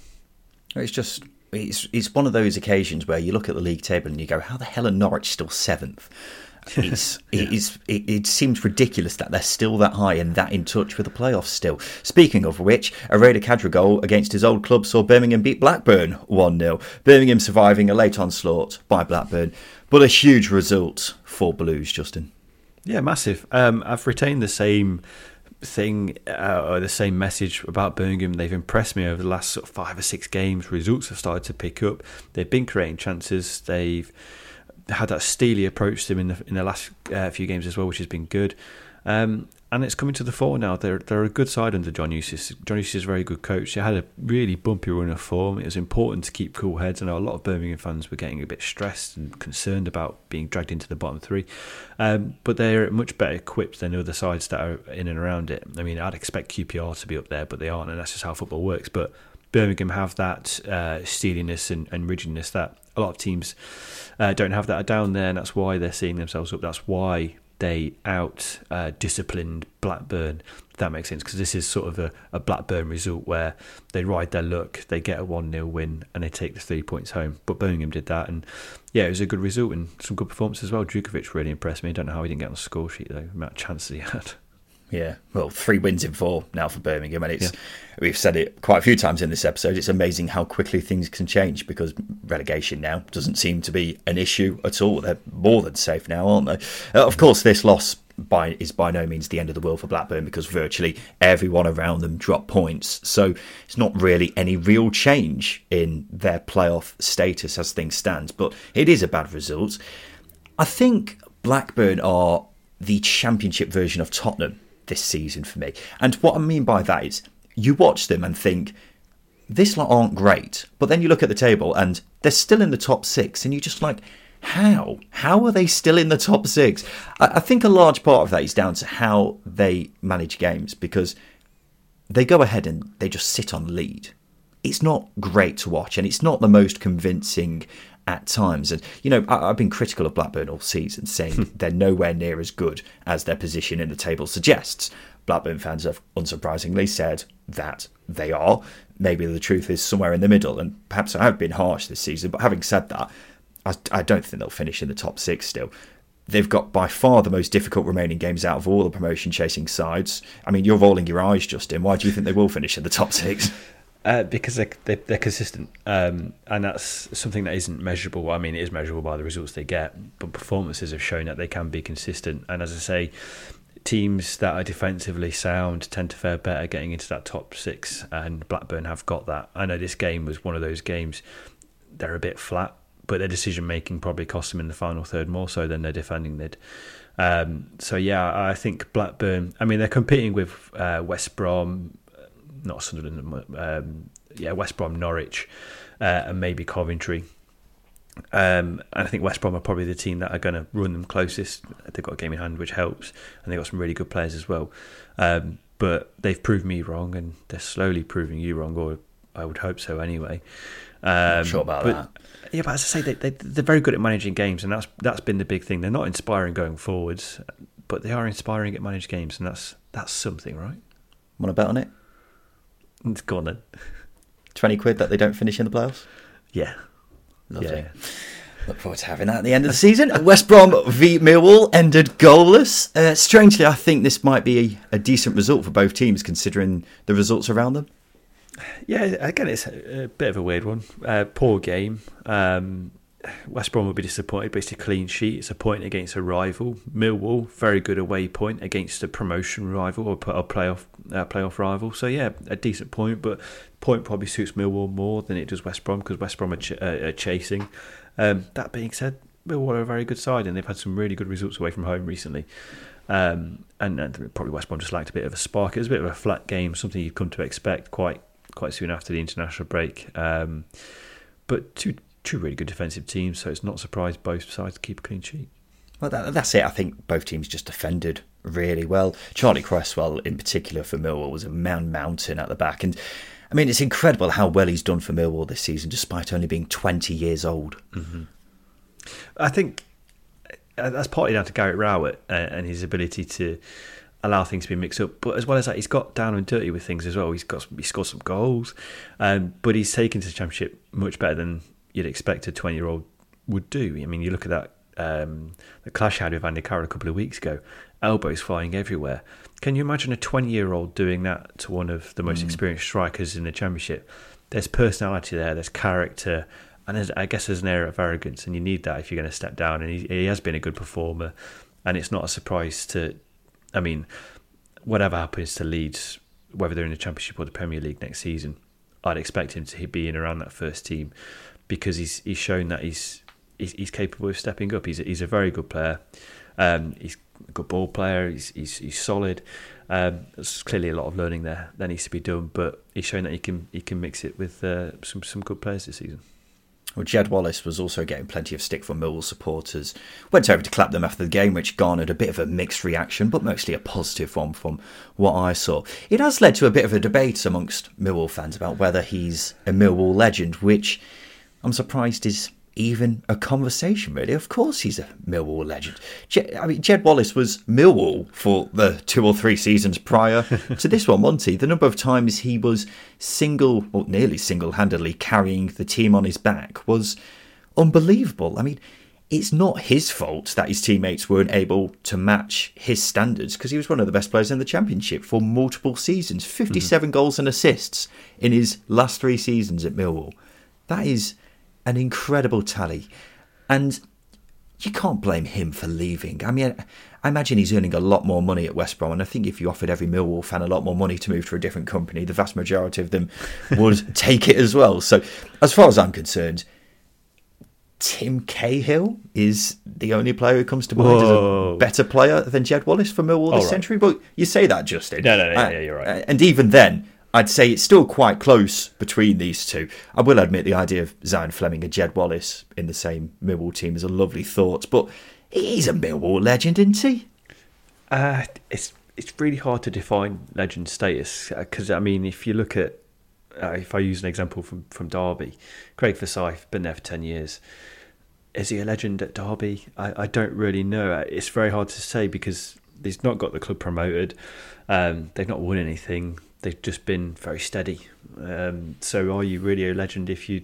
B: It's just it's it's one of those occasions where you look at the league table and you go, "How the hell are Norwich still seventh? It's yeah. it is it, it, seems ridiculous that they're still that high and that in touch with the playoffs still. Speaking of which, a Khadra goal against his old club saw Birmingham beat Blackburn one 0 Birmingham surviving a late onslaught by Blackburn, but a huge result for Blues. Justin.
C: Yeah, massive. Um, I've retained the same thing uh, or the same message about Birmingham. They've impressed me over the last sort of five or six games. Results have started to pick up. They've been creating chances. They've had that steely approach to them in the in the last uh, few games as well, which has been good. Um, and it's coming to the fore now. They're they're a good side under John Eustace. John Eustace is a very good coach. They had a really bumpy run of form. It was important to keep cool heads. I know a lot of Birmingham fans were getting a bit stressed and concerned about being dragged into the bottom three, um, but they're much better equipped than the other sides that are in and around it. I mean, I'd expect QPR to be up there, but they aren't, and that's just how football works. But Birmingham have that uh, steeliness and, and rigidness that a lot of teams uh, don't have that down there, and that's why they're seeing themselves up. That's why they out uh, disciplined Blackburn. If that makes sense, because this is sort of a, a, Blackburn result where they ride their luck, they get a 1 0 win, and they take the three points home. But Birmingham did that, and yeah, it was a good result and some good performance as well. Djukovic really impressed me. I don't know how he didn't get on the score sheet, though, the amount of chances he had.
B: Yeah, well, three wins in four now for Birmingham, and it's yeah. we've said it quite a few times in this episode. It's amazing how quickly things can change because relegation now doesn't seem to be an issue at all. They're more than safe now, aren't they? Uh, of course, this loss by is by no means the end of the world for Blackburn because virtually everyone around them dropped points. So it's not really any real change in their playoff status as things stand. But it is a bad result. I think Blackburn are the championship version of Tottenham this season for me. And what I mean by that is you watch them and think, this lot aren't great. But then you look at the table and they're still in the top six, and you're just like, how? How are they still in the top six? I, think a large part of that is down to how they manage games because they go ahead and they just sit on lead. It's not great to watch, and it's not the most convincing at times. And, you know, I, have been critical of Blackburn all season, saying hmm. they're nowhere near as good as their position in the table suggests. Blackburn fans have unsurprisingly said that they are. Maybe the truth is somewhere in the middle, and perhaps I have been harsh this season. But having said that, I, I don't think they'll finish in the top six still. They've got by far the most difficult remaining games out of all the promotion chasing sides. I mean, you're rolling your eyes, Justin. Why do you think they will finish in the top six?
C: Uh, because they're, they're, they're consistent, um, and that's something that isn't measurable. I mean, it is measurable by the results they get, but performances have shown that they can be consistent. And as I say, teams that are defensively sound tend to fare better getting into that top six, and Blackburn have got that. I know this game was one of those games. They're a bit flat, but their decision making probably cost them in the final third more so than their defending did. Um, so yeah, I think Blackburn. I mean, they're competing with uh, West Brom, not Sunderland, um, yeah, West Brom, Norwich, uh, and maybe Coventry. Um, and I think West Brom are probably the team that are going to run them closest. They've got a game in hand, which helps, and they've got some really good players as well. Um, but they've proved me wrong, and they're slowly proving you wrong, or I would hope so anyway.
B: Um, sure about
C: but,
B: that.
C: Yeah, but as I say, they, they, they're very good at managing games, and that's that's been the big thing. They're not inspiring going forwards, but they are inspiring at managed games, and that's that's something, right?
B: Want to bet on it?
C: Go on then.
B: 20 quid that they don't finish in the playoffs?
C: Yeah.
B: Lovely. Yeah. Look forward to having that at the end of the season. West Brom v Millwall ended goalless. Uh, strangely, I think this might be a, a, decent result for both teams considering the results around them.
C: Yeah, again, it's a, a bit of a weird one. Uh, poor game. Um, West Brom will be disappointed, but it's a clean sheet. It's a point against a rival. Millwall, very good away point against a promotion rival or a playoff uh, playoff rival. So yeah, a decent point, but point probably suits Millwall more than it does West Brom because West Brom are, ch- uh, are chasing. Um, that being said, Millwall are a very good side and they've had some really good results away from home recently. Um, and, and, probably West Brom just lacked a bit of a spark. It was a bit of a flat game, something you'd come to expect quite quite soon after the international break. Um, but two two really good defensive teams, so it's not surprised both sides keep a clean sheet.
B: Well, that, that's it. I think both teams just defended really well. Charlie Cresswell, in particular for Millwall, was a man mountain at the back, and I mean it's incredible how well he's done for Millwall this season, despite only being twenty years old.
C: Mm-hmm. I think uh, that's partly down to Gary Rowett uh, and his ability to allow things to be mixed up. But as well as that, he's got down and dirty with things as well. He's got he scored some goals, um, but he's taken to the championship much better than you'd expect a twenty year old would do. I mean, you look at that um, the clash had with Andy Carroll a couple of weeks ago, elbows flying everywhere. Can you imagine a twenty year old doing that to one of the most mm. experienced strikers in the championship? There's personality there. There's character and I guess there's an air of arrogance, and you need that if you're going to step down. And he, he has been a good performer, and it's not a surprise to. I mean, whatever happens to Leeds, whether they're in the Championship or the Premier League next season, I'd expect him to be in around that first team because he's he's shown that he's he's, he's capable of stepping up. He's a, he's a very good player. Um, he's a good ball player. He's he's, he's solid. Um, there's clearly a lot of learning there that needs to be done, but he's shown that he can he can mix it with uh, some some good players this season.
B: Well, Jed Wallace was also getting plenty of stick from Millwall supporters. Went over to clap them after the game, which garnered a bit of a mixed reaction, but mostly a positive one from what I saw. It has led to a bit of a debate amongst Millwall fans about whether he's a Millwall legend, which I'm surprised is even a conversation, really. Of course, he's a Millwall legend. I mean, Jed Wallace was Millwall for the two or three seasons prior to this one, Monty. The number of times he was single, or nearly single handedly carrying the team on his back was unbelievable. I mean, it's not his fault that his teammates weren't able to match his standards because he was one of the best players in the championship for multiple seasons 57 mm-hmm. goals and assists in his last three seasons at Millwall. That is an incredible tally. And you can't blame him for leaving. I mean, I imagine he's earning a lot more money at West Brom, and I think if you offered every Millwall fan a lot more money to move to a different company, the vast majority of them would take it as well. So, as far as I'm concerned, Tim Cahill is the only player who comes to mind Whoa. as a better player than Jed Wallace for Millwall this right. century. But you say that, Justin.
C: No, no, no, uh, yeah, you're right.
B: Uh, and even then, I'd say it's still quite close between these two. I will admit the idea of Zian Flemming and Jed Wallace in the same Millwall team is a lovely thought, but he's a Millwall legend, isn't he?
C: Uh, it's it's really hard to define legend status because I mean, if you look at uh, if I use an example from from Derby, Craig Forsyth been there for ten years. Is he a legend at Derby? I, I don't really know. It's very hard to say because he's not got the club promoted. Um, they've not won anything they've just been very steady. Um, so are you really a legend if you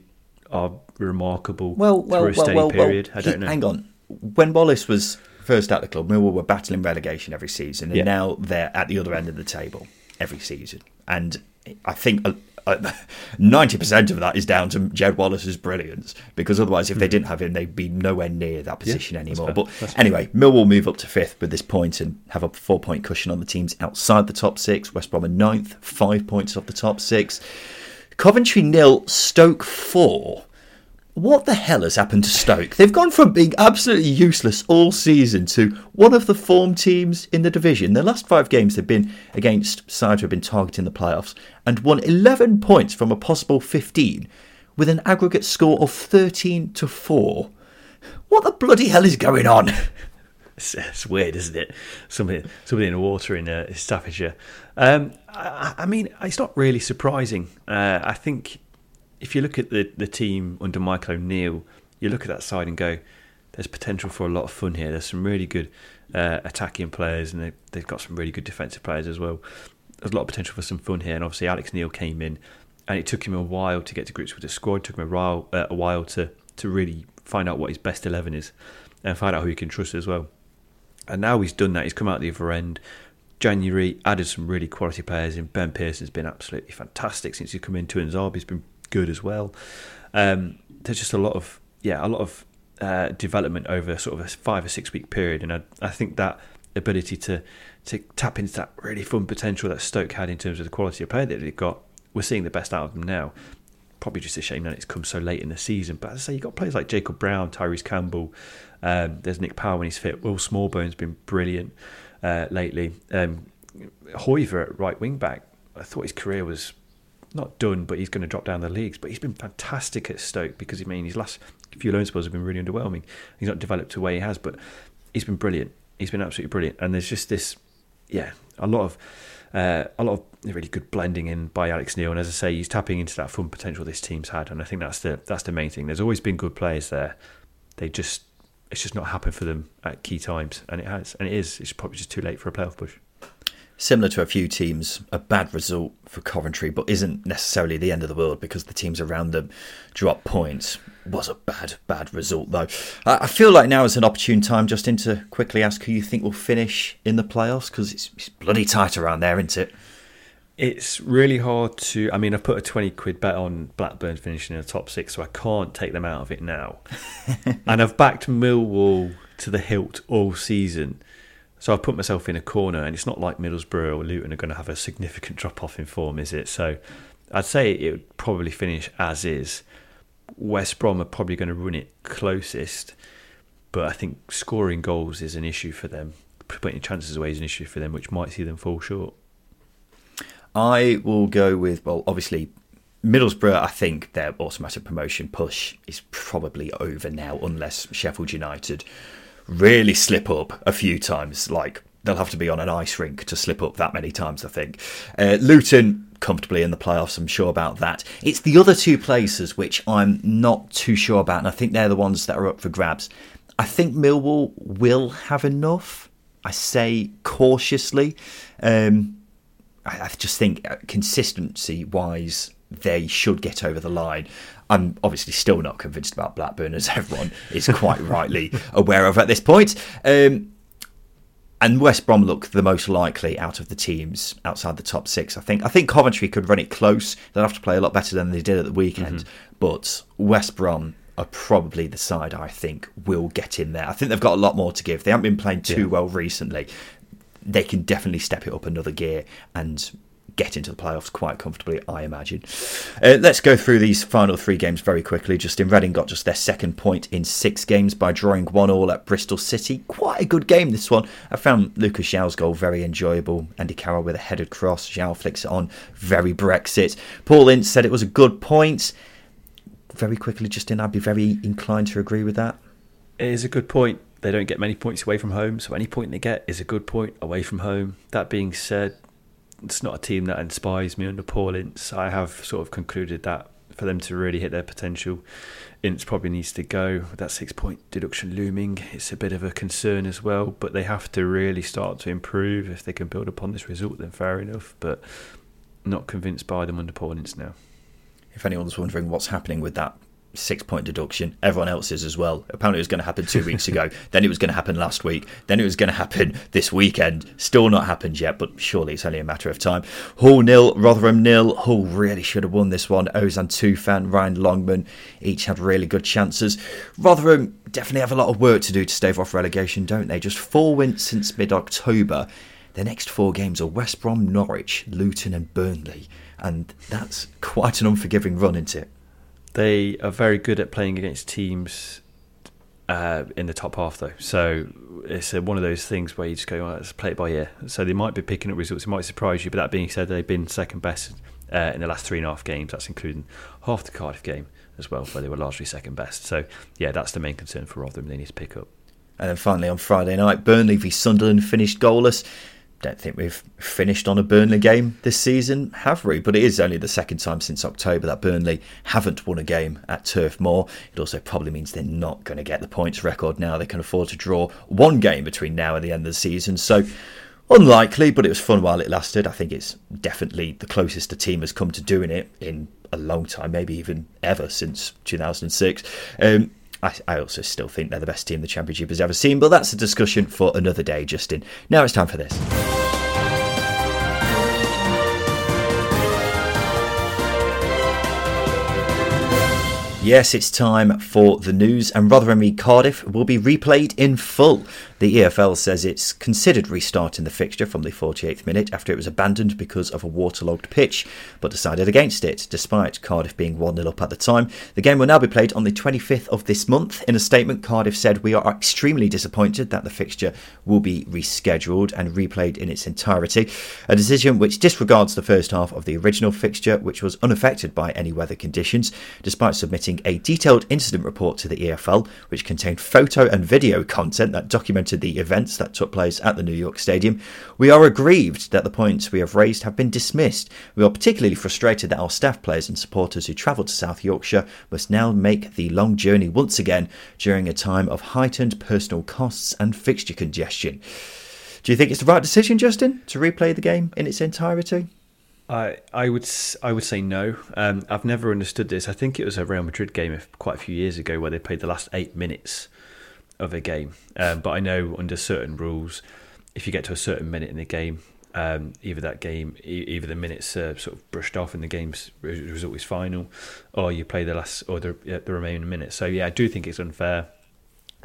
C: are remarkable well, well, through a steady well, period? I don't know.
B: Hang on. When Wallace was first at the club, Millwall were battling relegation every season, and yeah. now they're at the other end of the table every season. And I think ninety percent of that is down to Jed Wallace's brilliance. Because otherwise, if they hmm. didn't have him, they'd be nowhere near that position yeah, anymore. But anyway, Millwall move up to fifth with this point and have a four-point cushion on the teams outside the top six. West Brom are ninth, five points off the top six. Coventry nil, Stoke four what the hell has happened to Stoke? They've gone from being absolutely useless all season to one of the form teams in the division. Their last five games they've been against sides who have been targeting the playoffs and won 11 points from a possible 15 with an aggregate score of 13 to 4. What the bloody hell is going on?
C: It's, it's weird, isn't it? Somebody, somebody in the water in uh, Staffordshire. Um, I, I, mean, it's not really surprising. Uh, I think if you look at the, the team under Michael O'Neill, you look at that side and go, there's potential for a lot of fun here. There's some really good uh, attacking players, and they, they've got some really good defensive players as well. There's a lot of potential for some fun here. And obviously, Alex Neil came in, and it took him a while to get to grips with the squad. It took him a while, uh, a while to, to really find out what his best 11 is and find out who he can trust as well. And now he's done that. He's come out the other end. January, added some really quality players in. Ben Pearson's been absolutely fantastic since he's come into it. Zabi's been good as well. Um, there's just a lot of yeah, a lot of uh, development over sort of a five or six week period, and I, I think that ability to to tap into that really fun potential that Stoke had in terms of the quality of player that they've got, we're seeing the best out of them now. Probably just a shame that it's come so late in the season. But as I say, you've got players like Jacob Brown, Tyrese Campbell, um, there's Nick Powell when he's fit. Will Smallbone's been brilliant uh, lately. Um, Hoever at right wing back, I thought his career was not done, but he's going to drop down the leagues. But he's been fantastic at Stoke because I mean his last few loan spells have been really underwhelming. He's not developed the way he has, but he's been brilliant. He's been absolutely brilliant. And there's just this, yeah, a lot of uh, a lot of really good blending in by Alex Neil. And as I say, he's tapping into that fun potential this team's had, and I think that's the that's the main thing. There's always been good players there. They just it's just not happened for them at key times, and it has, and it is. It's probably just too late for a playoff push
B: similar to a few teams, a bad result for Coventry, but isn't necessarily the end of the world because the teams around them drop points. Was a bad, bad result though. I feel like now is an opportune time, Justin, to quickly ask who you think will finish in the playoffs because it's, it's bloody tight around there, isn't it?
C: It's really hard to. I mean, I've put a 20 quid bet on Blackburn finishing in the top six, so I can't take them out of it now. and I've backed Millwall to the hilt all season. So I've put myself in a corner, and it's not like Middlesbrough or Luton are going to have a significant drop off in form, is it? So I'd say it would probably finish as is. West Brom are probably going to run it closest, but I think scoring goals is an issue for them. Putting chances away is an issue for them, which might see them fall short.
B: I will go with, well, obviously, Middlesbrough, I think their automatic promotion push is probably over now, unless Sheffield United really slip up a few times. Like they'll have to be on an ice rink to slip up that many times. I think uh, Luton comfortably in the playoffs. I'm sure about that. It's the other two places which I'm not too sure about, and I think they're the ones that are up for grabs. I think Millwall will have enough. I say cautiously. Um, I, I just think uh, consistency wise, they should get over the line. I'm obviously still not convinced about Blackburn, as everyone is quite rightly aware of at this point. Um, and West Brom look the most likely out of the teams outside the top six. I think. I think Coventry could run it close. They'll have to play a lot better than they did at the weekend. Mm-hmm. But West Brom are probably the side I think will get in there. I think they've got a lot more to give. They haven't been playing too yeah. well recently. They can definitely step it up another gear and get into the playoffs quite comfortably, I imagine. Uh, let's go through these final three games very quickly. Justin Reading got just their second point in six games by drawing one all at Bristol City. Quite a good game, this one. I found Lucas João's goal very enjoyable. Andy Carroll with a headed cross. João flicks it on. Very Brexit. Paul Ince said it was a good point. Very quickly, Justin, I'd be very inclined to agree with that.
C: It is a good point. They don't get many points away from home, so any point they get is a good point away from home. That being said, it's not a team that inspires me under Paul Ince. I have sort of concluded that for them to really hit their potential, Ince probably needs to go. With that six point deduction looming, it's a bit of a concern as well. But they have to really start to improve. If they can build upon this result, then fair enough. But not convinced by them under Paul Ince now.
B: If anyone's wondering what's happening with that six point deduction. Everyone else is as well. Apparently, it was going to happen two weeks ago. then it was going to happen last week. Then it was going to happen this weekend. Still not happened yet, but surely it's only a matter of time. Hull nil, Rotherham nil. Hull really should have won this one. Ozan Tufan, Ryan Longman each had really good chances. Rotherham definitely have a lot of work to do to stave off relegation, don't they? Just four wins since mid October. The next four games are West Brom, Norwich, Luton, and Burnley. And that's quite an unforgiving run, isn't it?
C: They are very good at playing against teams uh, in the top half, though. So it's one of those things where you just go, oh, let's play it by ear. So they might be picking up results. It might surprise you. But that being said, they've been second best uh, in the last three and a half games. That's including half the Cardiff game as well, where they were largely second best. So yeah, that's the main concern for Rotherham. They need to pick up.
B: And then finally on Friday night, Burnley v Sunderland finished goalless don't think we've finished on a Burnley game this season, have we? But it is only the second time since October that Burnley haven't won a game at Turf Moor. It also probably means they're not going to get the points record now. They can afford to draw one game between now and the end of the season. So unlikely, but it was fun while it lasted. I think it's definitely the closest a team has come to doing it in a long time, maybe even ever since 2006. Um, I, I also still think they're the best team the Championship has ever seen, but that's a discussion for another day, Justin. Now it's time for this. Yes, it's time for the news, and Rotherham v Cardiff will be replayed in full. The EFL says it's considered restarting the fixture from the 48th minute after it was abandoned because of a waterlogged pitch, but decided against it, despite Cardiff being 1 0 up at the time. The game will now be played on the 25th of this month. In a statement, Cardiff said, We are extremely disappointed that the fixture will be rescheduled and replayed in its entirety, a decision which disregards the first half of the original fixture, which was unaffected by any weather conditions, despite submitting a detailed incident report to the EFL, which contained photo and video content that documented the events that took place at the New York Stadium. We are aggrieved that the points we have raised have been dismissed. We are particularly frustrated that our staff players and supporters who travelled to South Yorkshire must now make the long journey once again during a time of heightened personal costs and fixture congestion. Do you think it's the right decision, Justin, to replay the game in its entirety?
C: I I would I would say no. Um, I've never understood this. I think it was a Real Madrid game quite a few years ago where they played the last eight minutes of a game. Um, but I know under certain rules, if you get to a certain minute in the game, um, either that game, either the minutes sort of brushed off and the game's result is final, or you play the last or the, the remaining minutes. So yeah, I do think it's unfair.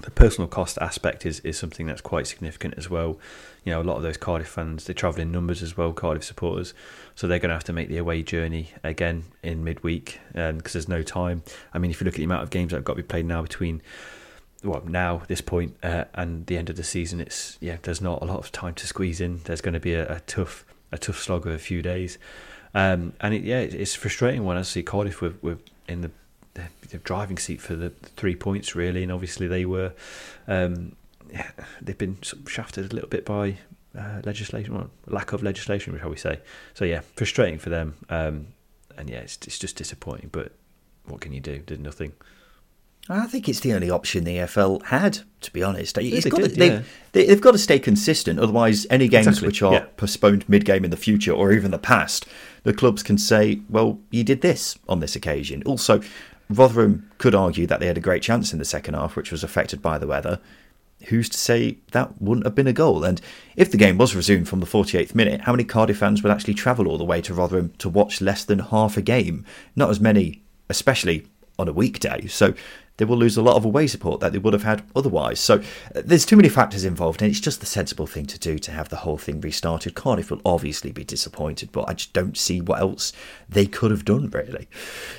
C: The personal cost aspect is, is something that's quite significant as well. You know, a lot of those Cardiff fans they travel in numbers as well, Cardiff supporters, so they're going to have to make the away journey again in midweek because um, there's no time. I mean, if you look at the amount of games that have got to be played now between well now this point uh, and the end of the season it's yeah there's not a lot of time to squeeze in. There's going to be a, a tough a tough slog of a few days. Um, and it, yeah it's frustrating when I see Cardiff were, were in the, the, driving seat for the three points really and obviously they were um, yeah, they've been shafted a little bit by uh, legislation well, lack of legislation shall we say. So yeah frustrating for them um, and yeah it's, it's just disappointing but what can you do? Did nothing
B: I think it's the only option the EFL had, to be honest. Yeah, got did, to, they, yeah. they, have got to stay consistent, otherwise, any games exactly. which are yeah. postponed mid game in the future or even the past, the clubs can say, well, you did this on this occasion. Also, Rotherham could argue that they had a great chance in the second half, which was affected by the weather. Who's to say that wouldn't have been a goal? And if the game was resumed from the 48th minute, how many Cardiff fans would actually travel all the way to Rotherham to watch less than half a game? Not as many, especially on a weekday. So they will lose a lot of away support that they would have had otherwise. So uh, there's too many factors involved, and it's just the sensible thing to do to have the whole thing restarted. Cardiff will obviously be disappointed, but I just don't see what else they could have done, really.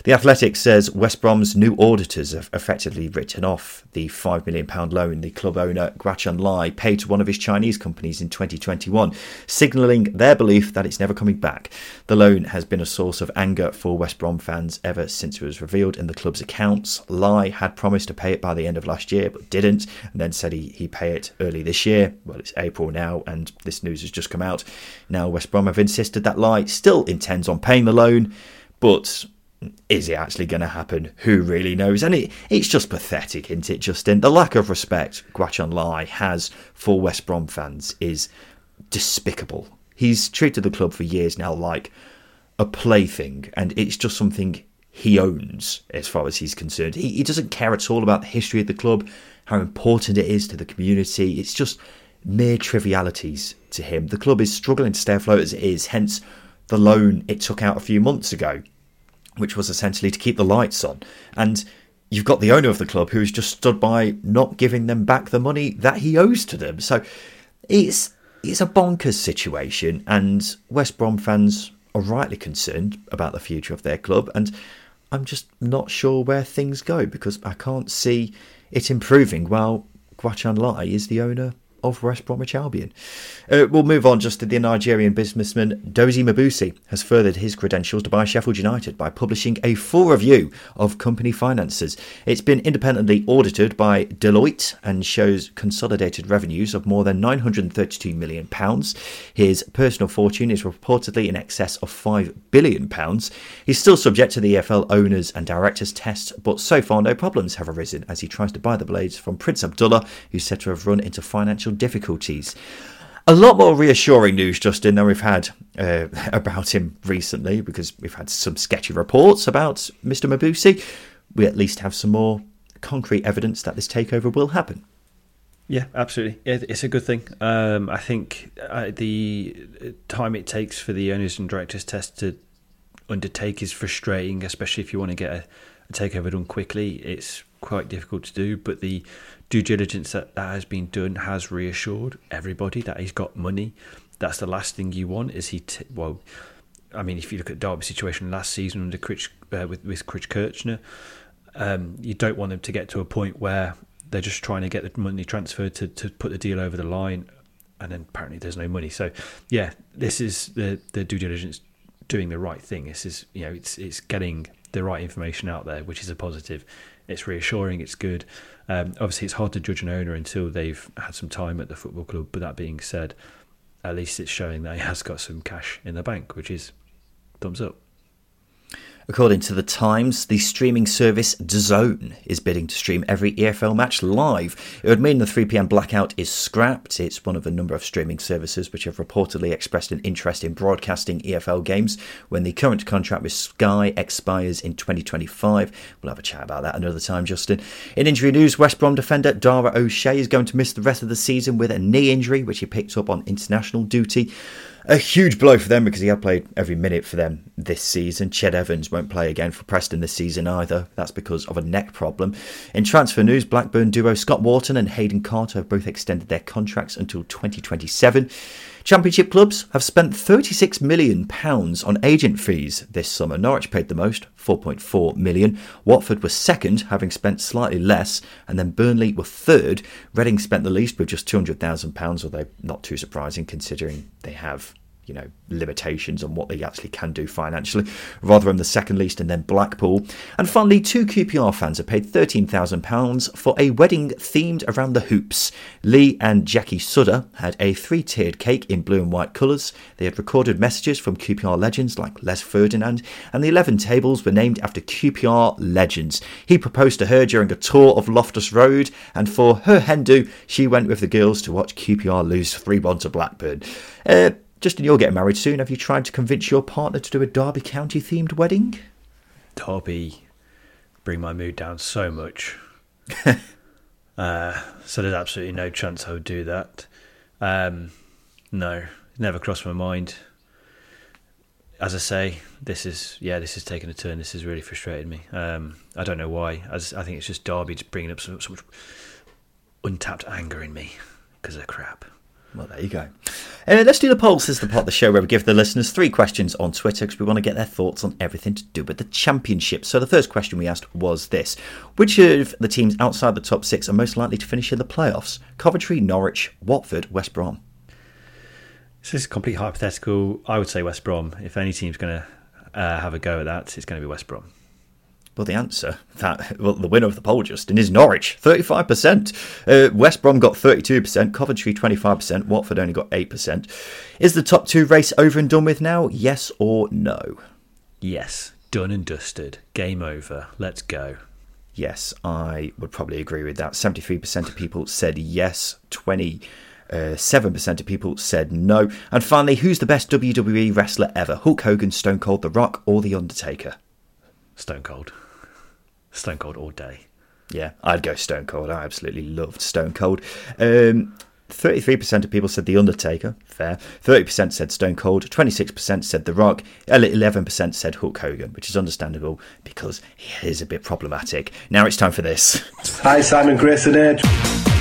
B: The Athletic says West Brom's new auditors have effectively written off the £5 million loan the club owner Guochuan Lai paid to one of his Chinese companies in 2021, signalling their belief that it's never coming back. The loan has been a source of anger for West Brom fans ever since it was revealed in the club's accounts. Lai had promised to pay it by the end of last year, but didn't, and then said he, he'd pay it early this year. Well, it's April now, and this news has just come out. Now, West Brom have insisted that Lai still intends on paying the loan, but is it actually going to happen? Who really knows? And it, it's just pathetic, isn't it, Justin? The lack of respect Guochuan Lai has for West Brom fans is despicable. He's treated the club for years now like a plaything, and it's just something he owns as far as he's concerned. He, he doesn't care at all about the history of the club, how important it is to the community. It's just mere trivialities to him. The club is struggling to stay afloat as it is, hence the loan it took out a few months ago, which was essentially to keep the lights on. And you've got the owner of the club who's just stood by not giving them back the money that he owes to them. So it's it's a bonkers situation, and West Brom fans are rightly concerned about the future of their club. And I'm just not sure where things go because I can't see it improving while Guochuan Lai is the owner of West Bromwich Albion. Uh, we'll move on just to the Nigerian businessman Dozy Mmobuosi has furthered his credentials to buy Sheffield United by publishing a full review of company finances. It's been independently audited by Deloitte and shows consolidated revenues of more than £932 million. His personal fortune is reportedly in excess of £5 billion. He's still subject to the EFL owners and directors test, but so far no problems have arisen as he tries to buy the blades from Prince Abdullah, who's said to have run into financial difficulties. A lot more reassuring news, Justin, than we've had uh, about him recently, because we've had some sketchy reports about Mr. Mmobuosi. We at least have some more concrete evidence that this takeover will happen.
C: Yeah, absolutely. It's a good thing. Um, I think uh, the time it takes for the owners and directors test to undertake is frustrating, especially if you want to get a, a takeover done quickly. It's quite difficult to do, but the due diligence that, that has been done has reassured everybody that he's got money. That's the last thing you want. Is he? T- well, I mean, if you look at Derby's situation last season under Chris, uh, with with Chris Kirchner, um, you don't want them to get to a point where they're just trying to get the money transferred to, to put the deal over the line, and then apparently there's no money. So, yeah, this is the the due diligence doing the right thing. This is you know it's it's getting the right information out there, which is a positive. It's reassuring. It's good. Um, obviously, it's hard to judge an owner until they've had some time at the football club. But that being said, at least it's showing that he has got some cash in the bank, which is thumbs up.
B: According to the Times, the streaming service DAZN is bidding to stream every EFL match live. It would mean the 3pm blackout is scrapped. It's one of a number of streaming services which have reportedly expressed an interest in broadcasting EFL games when the current contract with Sky expires in 2025. We'll have a chat about that another time, Justin. In injury news, West Brom defender Dara O'Shea is going to miss the rest of the season with a knee injury which he picked up on international duty a huge blow for them because he had played every minute for them this season. Ched Evans won't play again for Preston this season either. That's because of a neck problem. In transfer news, Blackburn duo Scott Wharton and Hayden Carter have both extended their contracts until 2027. Championship clubs have spent £36 million on agent fees this summer. Norwich paid the most, £4.4 million. Watford was second, having spent slightly less, and then Burnley were third. Reading spent the least with just £200,000, although not too surprising considering they have you know limitations on what they actually can do financially. Rotherham the second least, and then Blackpool. And finally, two QPR fans have paid thirteen thousand pounds for a wedding themed around the hoops. Lee and Jackie Sudder had a three-tiered cake in blue and white colours. They had recorded messages from QPR legends like Les Ferdinand, and the eleven tables were named after QPR legends. He proposed to her during a tour of Loftus Road, and for her hen do, she went with the girls to watch QPR lose three one to Blackburn. Uh, Justin, you're getting married soon. Have you tried to convince your partner to do a Derby County themed wedding?
C: Derby bring my mood down so much. uh, so there's absolutely no chance I would do that. Um, no, never crossed my mind. As I say, this is yeah, this is taking a turn. This has really frustrated me. Um, I don't know why. I, just, I think it's just Derby bringing up so, so much untapped anger in me because of crap.
B: Well, there you go. Uh, let's do the polls. This is the part of the show where we give the listeners three questions on Twitter because we want to get their thoughts on everything to do with the championship. So the first question we asked was this Which of the teams outside the top six are most likely to finish in the playoffs? Coventry, Norwich, Watford, West Brom.
C: This is complete hypothetical. I would say West Brom. If any team's going to uh, have a go at that, it's going to be West Brom.
B: Well, the answer, that well, the winner of the poll, Justin, is Norwich, 35%. Uh, West Brom got 32%, Coventry 25%, Watford only got 8%. Is the top two race over and done with now? Yes or no?
C: Yes, done and dusted. Game over. Let's go.
B: Yes, I would probably agree with that. 73% of people said yes, 20. Uh, 7% of people said no. And finally, who's the best WWE wrestler ever? Hulk Hogan, Stone Cold, The Rock, or The Undertaker?
C: Stone Cold. Stone Cold all day.
B: Yeah, I'd go Stone Cold. I absolutely loved Stone Cold. Um, 33% of people said The Undertaker, fair. 30% said Stone Cold, 26% said The Rock, 11% said Hulk Hogan, which is understandable because he is a bit problematic. Now it's time for this.
D: Hi, Simon Grayson here.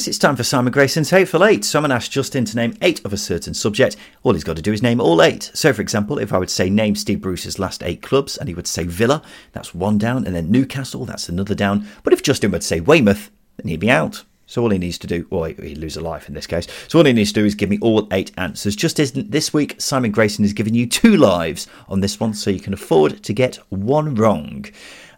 B: Yes, it's time for Simon Grayson's Hateful Eight. Someone asked Justin to name eight of a certain subject. All he's got to do is name all eight. So, for example, if I would say name Steve Bruce's last eight clubs, and he would say Villa, that's one down, and then Newcastle, that's another down. But if Justin would say Weymouth, then he'd be out. So all he needs to do, or he'd lose a life in this case. So all he needs to do is give me all eight answers. Just as this week, Simon Grayson is giving you two lives on this one, so you can afford to get one wrong.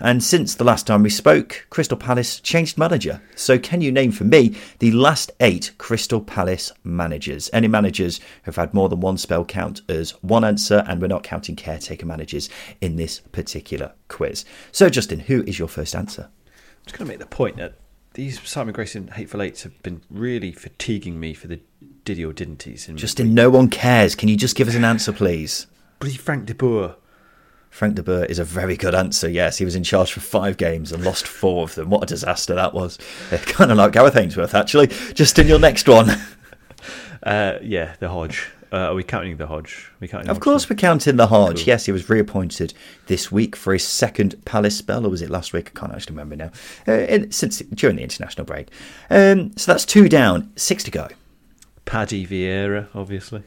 B: And since the last time we spoke, Crystal Palace changed manager. So, can you name for me the last eight Crystal Palace managers? Any managers who've had more than one spell count as one answer, and we're not counting caretaker managers in this particular quiz. So, Justin, who is your first answer?
C: I'm just going to make the point that these Simon Grayson Hateful Eights have been really fatiguing me for the diddy or didn't he's.
B: Justin, no one cares. Can you just give us an answer, please?
C: Bloody Frank de Boer.
B: Frank de Boer is a very good answer. Yes, he was in charge for five games and lost four of them. What a disaster that was. kind of like Gareth Ainsworth, actually. Justin your next one.
C: Uh, yeah, the Hodge. Uh, are we counting the Hodge? We counting
B: Of
C: Hodge?
B: course, we're counting the Hodge.
C: Cool.
B: Yes, he was reappointed this week for his second Palace spell, or was it last week? I can't actually remember now. Uh, in- since during the international break. Um, so that's two down, six to go.
C: Paddy Vieira, obviously.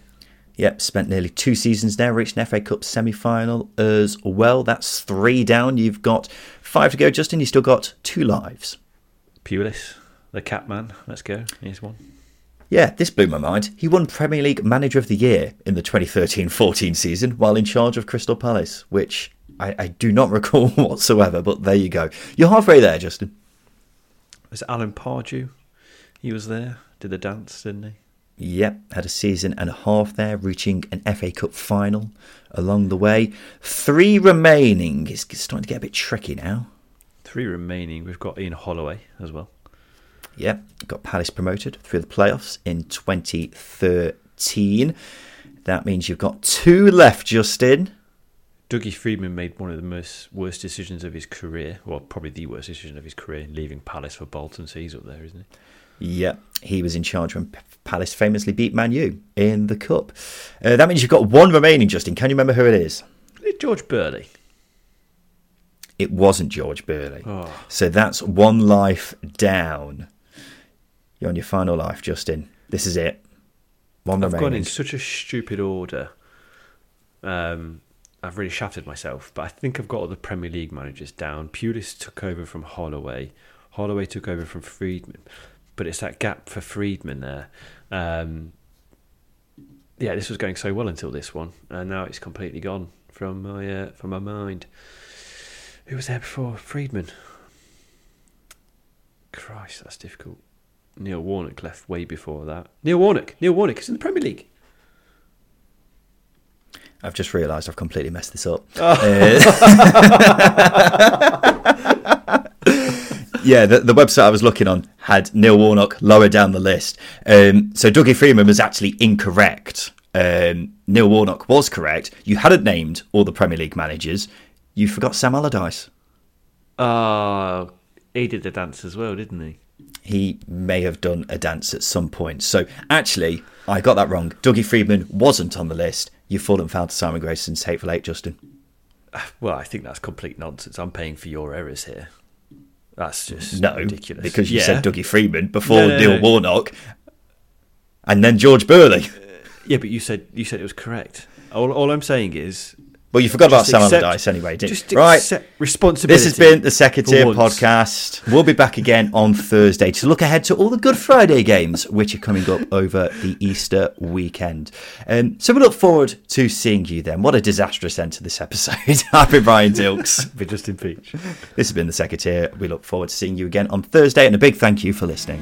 B: Yep, spent nearly two seasons there, reached an FA Cup semi final as well. That's three down. You've got five to go, Justin. You've still got two lives.
C: Pulis, the Catman. Let's go. Here's one.
B: Yeah, this blew my mind. He won Premier League Manager of the Year in the 2013 14 season while in charge of Crystal Palace, which I, I do not recall whatsoever, but there you go. You're halfway there, Justin.
C: Was it Alan Pardew? He was there. Did the dance, didn't he?
B: Yep, had a season and a half there, reaching an FA Cup final along the way. Three remaining. It's starting to get a bit tricky now.
C: Three remaining. We've got Ian Holloway as well.
B: Yep, got Palace promoted through the playoffs in 2013. That means you've got two left, Justin.
C: Dougie Freedman made one of the most worst decisions of his career. Well, probably the worst decision of his career, leaving Palace for Bolton. So he's up there, isn't he?
B: Yep, he was in charge when Palace famously beat Man U in the Cup. Uh, that means you've got one remaining, Justin. Can you remember who it is?
C: George Burley?
B: It wasn't George Burley.
C: Oh.
B: So that's one life down. You're on your final life, Justin. This is it. One
C: I've gone in such a stupid order. Um, I've really shafted myself, but I think I've got all the Premier League managers down. Pulis took over from Holloway. Holloway took over from Freedman, but it's that gap for Freedman there. Um, yeah, this was going so well until this one, and now it's completely gone from my uh, from my mind. Who was there before Freedman? Christ, that's difficult. Neil Warnock left way before that. Neil Warnock. Neil Warnock is in the Premier League.
B: I've just realised I've completely messed this up.
C: Oh.
B: Uh, yeah, the, the website I was looking on had Neil Warnock lower down the list. Um, so Dougie Freedman was actually incorrect. Um, Neil Warnock was correct. You hadn't named all the Premier League managers. You forgot Sam Allardyce.
C: Oh, he did the dance as well, didn't he?
B: He may have done a dance at some point. So actually, I got that wrong. Dougie Freedman wasn't on the list. You've fallen foul to Simon Grayson's Hateful Eight, Justin.
C: Well, I think that's complete nonsense. I'm paying for your errors here. That's just
B: No,
C: ridiculous.
B: because you
C: Yeah.
B: said Dougie Freedman before
C: No, no,
B: Neil
C: no.
B: Warnock, and then George Burley.
C: Yeah, but you said you said it was correct. All, all I'm saying is
B: Well, you forgot about
C: Just
B: Sam
C: accept-
B: Allardyce anyway, didn't
C: just
B: you? Right.
C: responsibility.
B: This has been the
C: Second once.
B: podcast. We'll be back again on Thursday to look ahead to all the Good Friday games, which are coming up over the Easter weekend. Um, so we look forward to seeing you then. What a disastrous end to this episode. I've been Ryan Dilks.
C: But Justin Peach.
B: This has been the Second Tier. We look forward to seeing you again on Thursday, and a big thank you for listening.